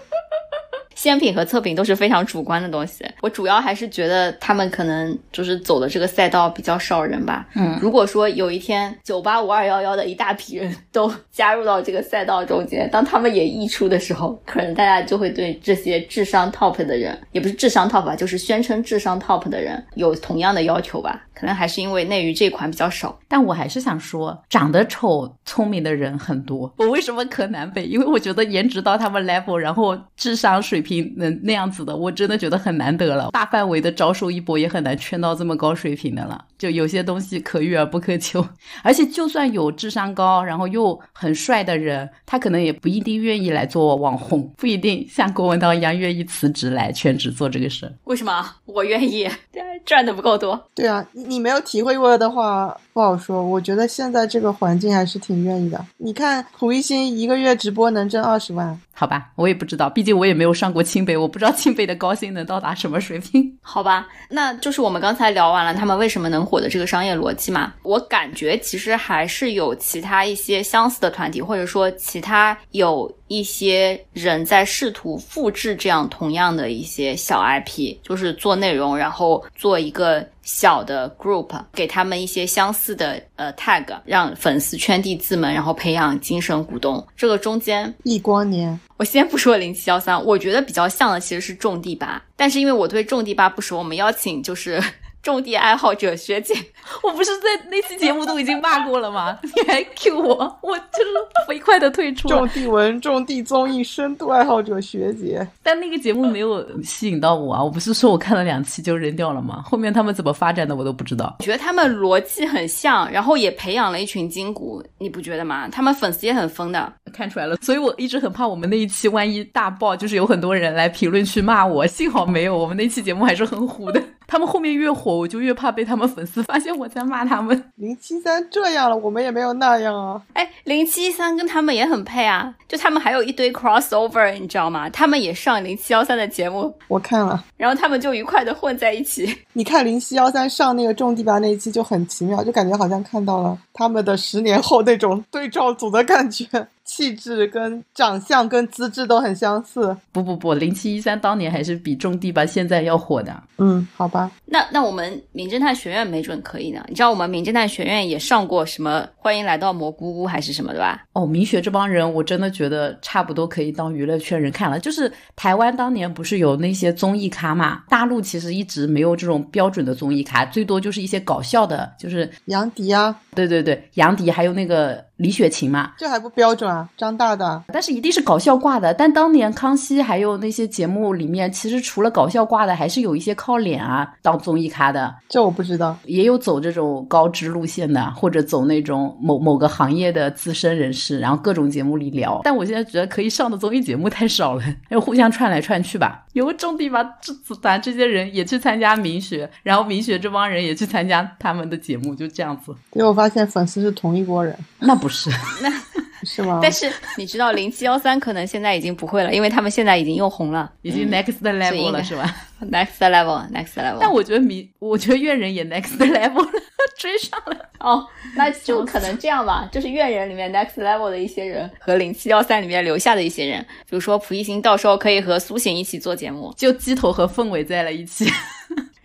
鲜品和测评都是非常主观的东西，我主要还是觉得他们可能就是走的这个赛道比较少人吧。嗯，如果说有一天九八五二幺幺的一大批人都加入到这个赛道中间，当他们也溢出的时候，可能大家就会对这些智商 top 的人，也不是智商 top 吧，就是宣称智商 top 的人有同样的要求吧。可能还是因为内娱这款比较少，但我还是想说，长得丑、聪明的人很多。我为什么可南北？因为我觉得颜值到他们 level，然后智商水平。平能那样子的，我真的觉得很难得了。大范围的招收一波也很难圈到这么高水平的了。就有些东西可遇而不可求，而且就算有智商高，然后又很帅的人，他可能也不一定愿意来做网红，不一定像郭文涛一样愿意辞职来全职做这个事。为什么？我愿意，赚的不够多。对啊，你你没有体会过的话不好说。我觉得现在这个环境还是挺愿意的。你看胡一星一个月直播能挣二十万。好吧，我也不知道，毕竟我也没有上过我清北，我不知道清北的高薪能到达什么水平。好吧，那就是我们刚才聊完了他们为什么能火的这个商业逻辑嘛。我感觉其实还是有其他一些相似的团体，或者说其他有一些人在试图复制这样同样的一些小 IP，就是做内容，然后做一个小的 group，给他们一些相似的呃 tag，让粉丝圈地自萌，然后培养精神股东。这个中间，一光年。我先不说零七幺三，我觉得比较像的其实是种地吧，但是因为我对种地吧不熟，我们邀请就是。种地爱好者学姐，我不是在那期节目都已经骂过了吗？你还 Q 我，我就是飞快的退出。种地文、种地综艺深度爱好者学姐，但那个节目没有吸引到我啊！我不是说我看了两期就扔掉了吗？后面他们怎么发展的我都不知道。我觉得他们逻辑很像，然后也培养了一群筋骨，你不觉得吗？他们粉丝也很疯的，看出来了。所以我一直很怕我们那一期万一大爆，就是有很多人来评论区骂我。幸好没有，我们那期节目还是很虎的。他们后面越火，我就越怕被他们粉丝发现我在骂他们。零七三这样了，我们也没有那样啊。哎，零七三跟他们也很配啊，就他们还有一堆 crossover，你知道吗？他们也上零七幺三的节目，我看了，然后他们就愉快的混在一起。你看零七幺三上那个种地吧那一期就很奇妙，就感觉好像看到了他们的十年后那种对照组的感觉。气质跟长相跟资质都很相似。不不不，零七一三当年还是比种地吧现在要火的。嗯，好吧。那那我们名侦探学院没准可以呢。你知道我们名侦探学院也上过什么？欢迎来到蘑菇屋还是什么对吧？哦，明学这帮人，我真的觉得差不多可以当娱乐圈人看了。就是台湾当年不是有那些综艺咖嘛？大陆其实一直没有这种标准的综艺咖，最多就是一些搞笑的，就是杨迪啊。对对对，杨迪还有那个。李雪琴嘛，这还不标准啊？张大大，但是一定是搞笑挂的。但当年康熙还有那些节目里面，其实除了搞笑挂的，还是有一些靠脸啊当综艺咖的。这我不知道，也有走这种高知路线的，或者走那种某某个行业的资深人士，然后各种节目里聊。但我现在觉得可以上的综艺节目太少了，要互相串来串去吧。有个种地吧，这咱这些人也去参加民学，然后民学这帮人也去参加他们的节目，就这样子。结果发现粉丝是同一波人，那不是？那是吗？但是你知道零七幺三可能现在已经不会了，因为他们现在已经又红了，已经 next level 了，是吧？next level，next level。但我觉得迷，我觉得怨人也 next level 了，追上了。哦，那就可能这样吧，就是怨人里面 next level 的一些人和零七幺三里面留下的一些人，比如说蒲熠星，到时候可以和苏醒一起做节目，就鸡头和凤尾在了一起。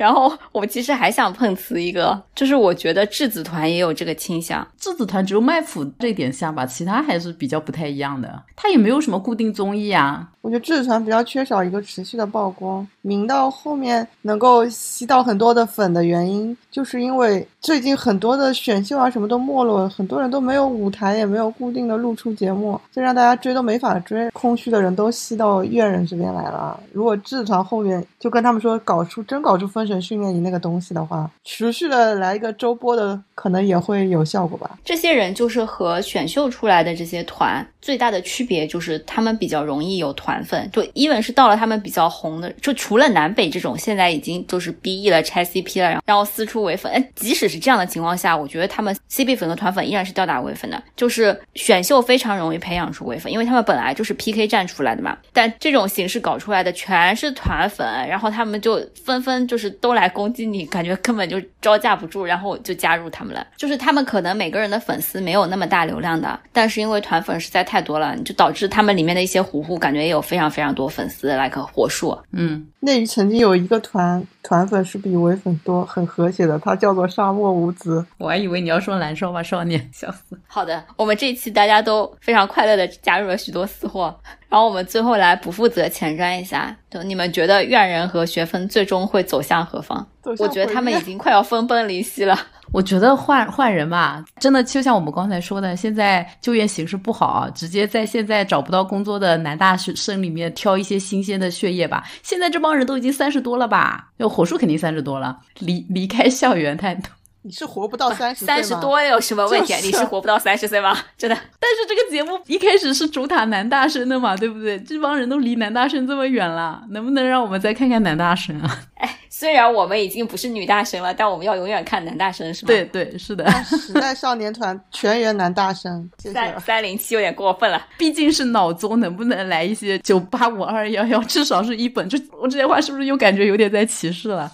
然后我其实还想碰瓷一个，就是我觉得质子团也有这个倾向。质子团只有麦腐这点像吧，其他还是比较不太一样的。他也没有什么固定综艺啊。我觉得智子团比较缺少一个持续的曝光，明到后面能够吸到很多的粉的原因，就是因为最近很多的选秀啊什么都没落，很多人都没有舞台，也没有固定的露出节目，这让大家追都没法追，空虚的人都吸到乐人这边来了。如果智子团后面就跟他们说搞出真搞出分神训练营那个东西的话，持续的来一个周播的，可能也会有效果吧。这些人就是和选秀出来的这些团最大的区别就是他们比较容易有团。团粉就，even 是到了他们比较红的，就除了南北这种，现在已经就是 B E 了拆 C P 了，然后撕出唯粉。哎，即使是这样的情况下，我觉得他们 C P 粉和团粉依然是吊打唯粉的。就是选秀非常容易培养出唯粉，因为他们本来就是 P K 战出来的嘛。但这种形式搞出来的全是团粉，然后他们就纷纷就是都来攻击你，感觉根本就招架不住，然后就加入他们了。就是他们可能每个人的粉丝没有那么大流量的，但是因为团粉实在太多了，就导致他们里面的一些糊糊感觉也有。非常非常多粉丝来个火树，嗯，内娱曾经有一个团团粉是比唯粉多，很和谐的，它叫做沙漠无子。我还以为你要说燃烧吧少年，笑死。好的，我们这一期大家都非常快乐的加入了许多私货，然后我们最后来不负责前瞻一下，就你们觉得怨人和学分最终会走向何方？我觉得他们已经快要分崩离析了。我觉得换换人吧，真的就像我们刚才说的，现在就业形势不好，直接在现在找不到工作的男大学生里面挑一些新鲜的血液吧。现在这帮人都已经三十多了吧？就火树肯定三十多了，离离开校园太多。你是活不到三十三十多有什么问题？你是活不到三十岁吗？真的？但是这个节目一开始是主打男大生的嘛，对不对？这帮人都离男大生这么远了，能不能让我们再看看男大生啊？哎，虽然我们已经不是女大生了，但我们要永远看男大生，是吗？对对，是的。时代少年团全员男大生，三三零七有点过分了。毕竟是脑综，能不能来一些九八五二幺幺？至少是一本。这我这些话是不是又感觉有点在歧视了？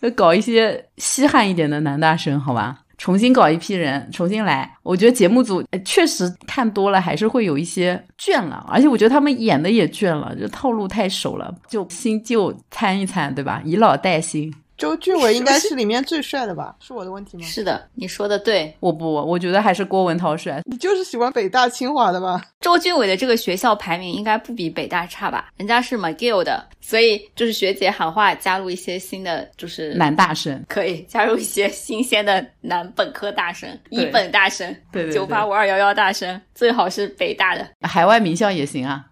要搞一些稀罕一点的男大生，好吧？重新搞一批人，重新来。我觉得节目组确实看多了，还是会有一些倦了。而且我觉得他们演的也倦了，就套路太熟了，就新旧参一参，对吧？以老带新。周俊伟应该是里面最帅的吧？是我的问题吗？是的，你说的对。我不，我觉得还是郭文涛帅。你就是喜欢北大清华的吧？周俊伟的这个学校排名应该不比北大差吧？人家是 McGill 的，所以就是学姐喊话，加入一些新的，就是男大生，可以加入一些新鲜的男本科大生、一本大生、对九八五二幺幺大生，最好是北大的，海外名校也行啊。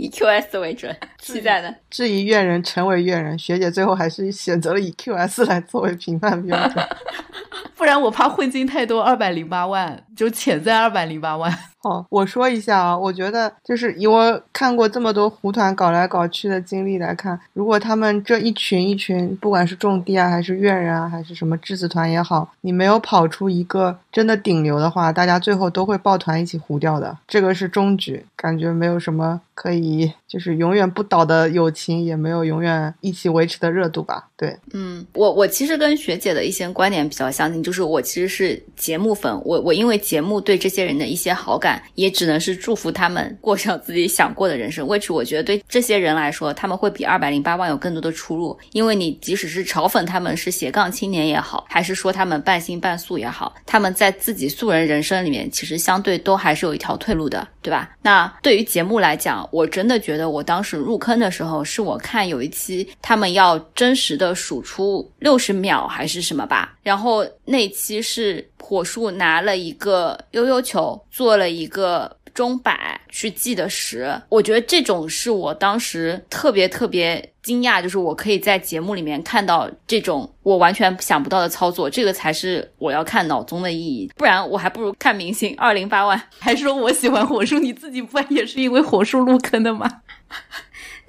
以 QS 为准，期待的。质疑怨人成为怨人，学姐最后还是选择了以 QS 来作为评判标准，不然我怕混金太多二百零八万，就潜在二百零八万。好，我说一下啊，我觉得就是以我看过这么多胡团搞来搞去的经历来看，如果他们这一群一群，不管是种地啊，还是院人啊，还是什么质子团也好，你没有跑出一个真的顶流的话，大家最后都会抱团一起糊掉的。这个是终局，感觉没有什么可以就是永远不倒的友情，也没有永远一起维持的热度吧。对，嗯，我我其实跟学姐的一些观点比较相近，就是我其实是节目粉，我我因为节目对这些人的一些好感。也只能是祝福他们过上自己想过的人生。which 我觉得对这些人来说，他们会比二百零八万有更多的出入。因为你即使是嘲讽他们是斜杠青年也好，还是说他们半新半素也好，他们在自己素人人生里面，其实相对都还是有一条退路的，对吧？那对于节目来讲，我真的觉得我当时入坑的时候，是我看有一期他们要真实的数出六十秒还是什么吧，然后那期是。火树拿了一个悠悠球，做了一个钟摆去计的时，我觉得这种是我当时特别特别惊讶，就是我可以在节目里面看到这种我完全想不到的操作，这个才是我要看脑综的意义，不然我还不如看明星二零八万，还说我喜欢火树，你自己不也是因为火树入坑的吗？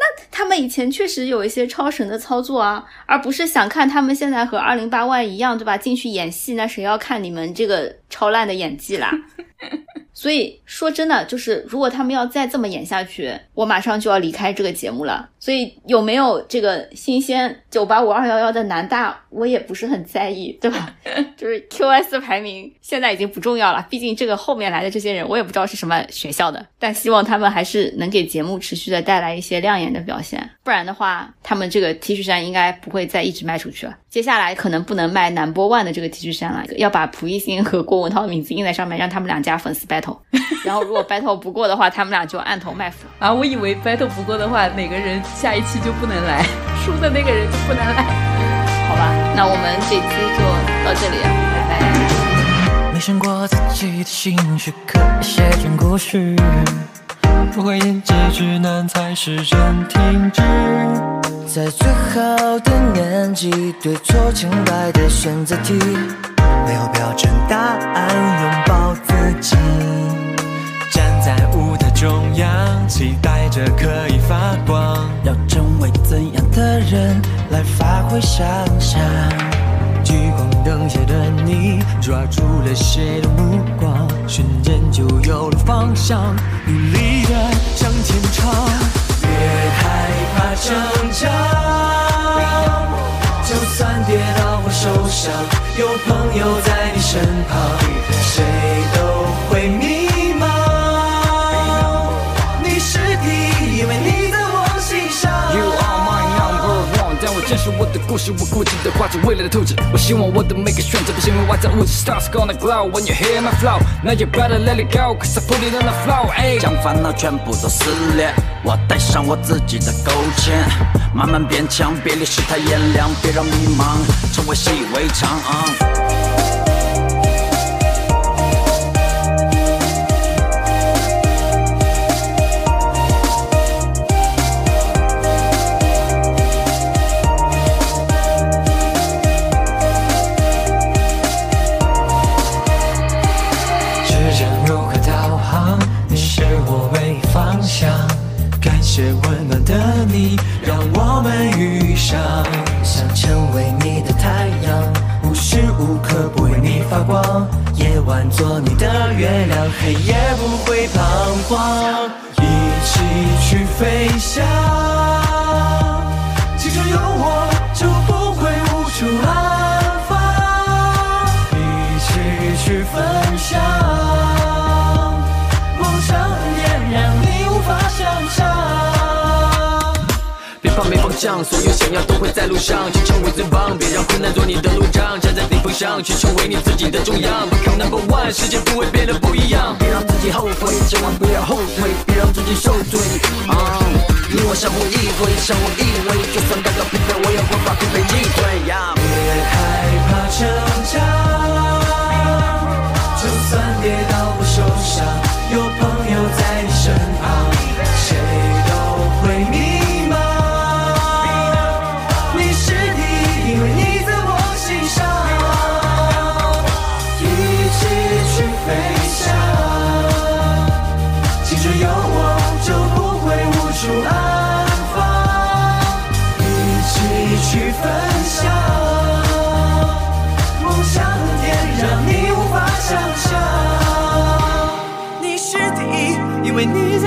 那他们以前确实有一些超神的操作啊，而不是想看他们现在和二零八万一样，对吧？进去演戏，那谁要看你们这个超烂的演技啦？所以说真的，就是如果他们要再这么演下去，我马上就要离开这个节目了。所以有没有这个新鲜九八五二幺幺的南大，我也不是很在意，对吧？就是 QS 排名现在已经不重要了，毕竟这个后面来的这些人，我也不知道是什么学校的，但希望他们还是能给节目持续的带来一些亮眼的表现，不然的话，他们这个 T 恤衫应该不会再一直卖出去了。接下来可能不能卖 Number One 的这个 T 恤衫了，要把蒲熠星和郭文涛的名字印在上面，让他们两家粉丝 battle。然后如果 battle 不过的话，他们俩就按头卖腐啊！我以为 battle 不过的话，哪个人下一期就不能来，输的那个人就不能来。好吧，那我们这期就到这里，拜拜。没想过自己的心事可以写成故事，不会演结局难才是真停止。在最好的年纪，对错清白的选择题，没有标准答案，拥抱自己。站在舞台中央，期待着可以发光。要成为怎样的人来发挥想象？聚光灯下的你，抓住了谁的目光？瞬间就有了方向，努力的向前闯。成长，就算跌倒或受伤，有朋友在你身旁，谁都会迷。是我的故事，我固执的画着未来的图纸。我希望我的每个选择不限于外在物质。Stars gonna glow when you hear my flow. Now you better let it go, cause I put it on the flow. 哎，将烦恼全部都撕裂，我带上我自己的勾芡，慢慢变强，别离世态炎凉，别让迷茫成为习以为常。做你的月亮，黑夜不会彷徨。一起去飞翔，所有想要都会在路上去成为最棒，别让困难做你的路障，站在顶峰上去成为你自己的中央。Become number one，世界不会变得不一样，别让自己后悔，千万不要后悔，别让自己受罪。啊，你我相互依偎，相互依偎，就算感到疲惫，我也会把疲惫击退。别害怕成长，就算跌倒不受伤。мені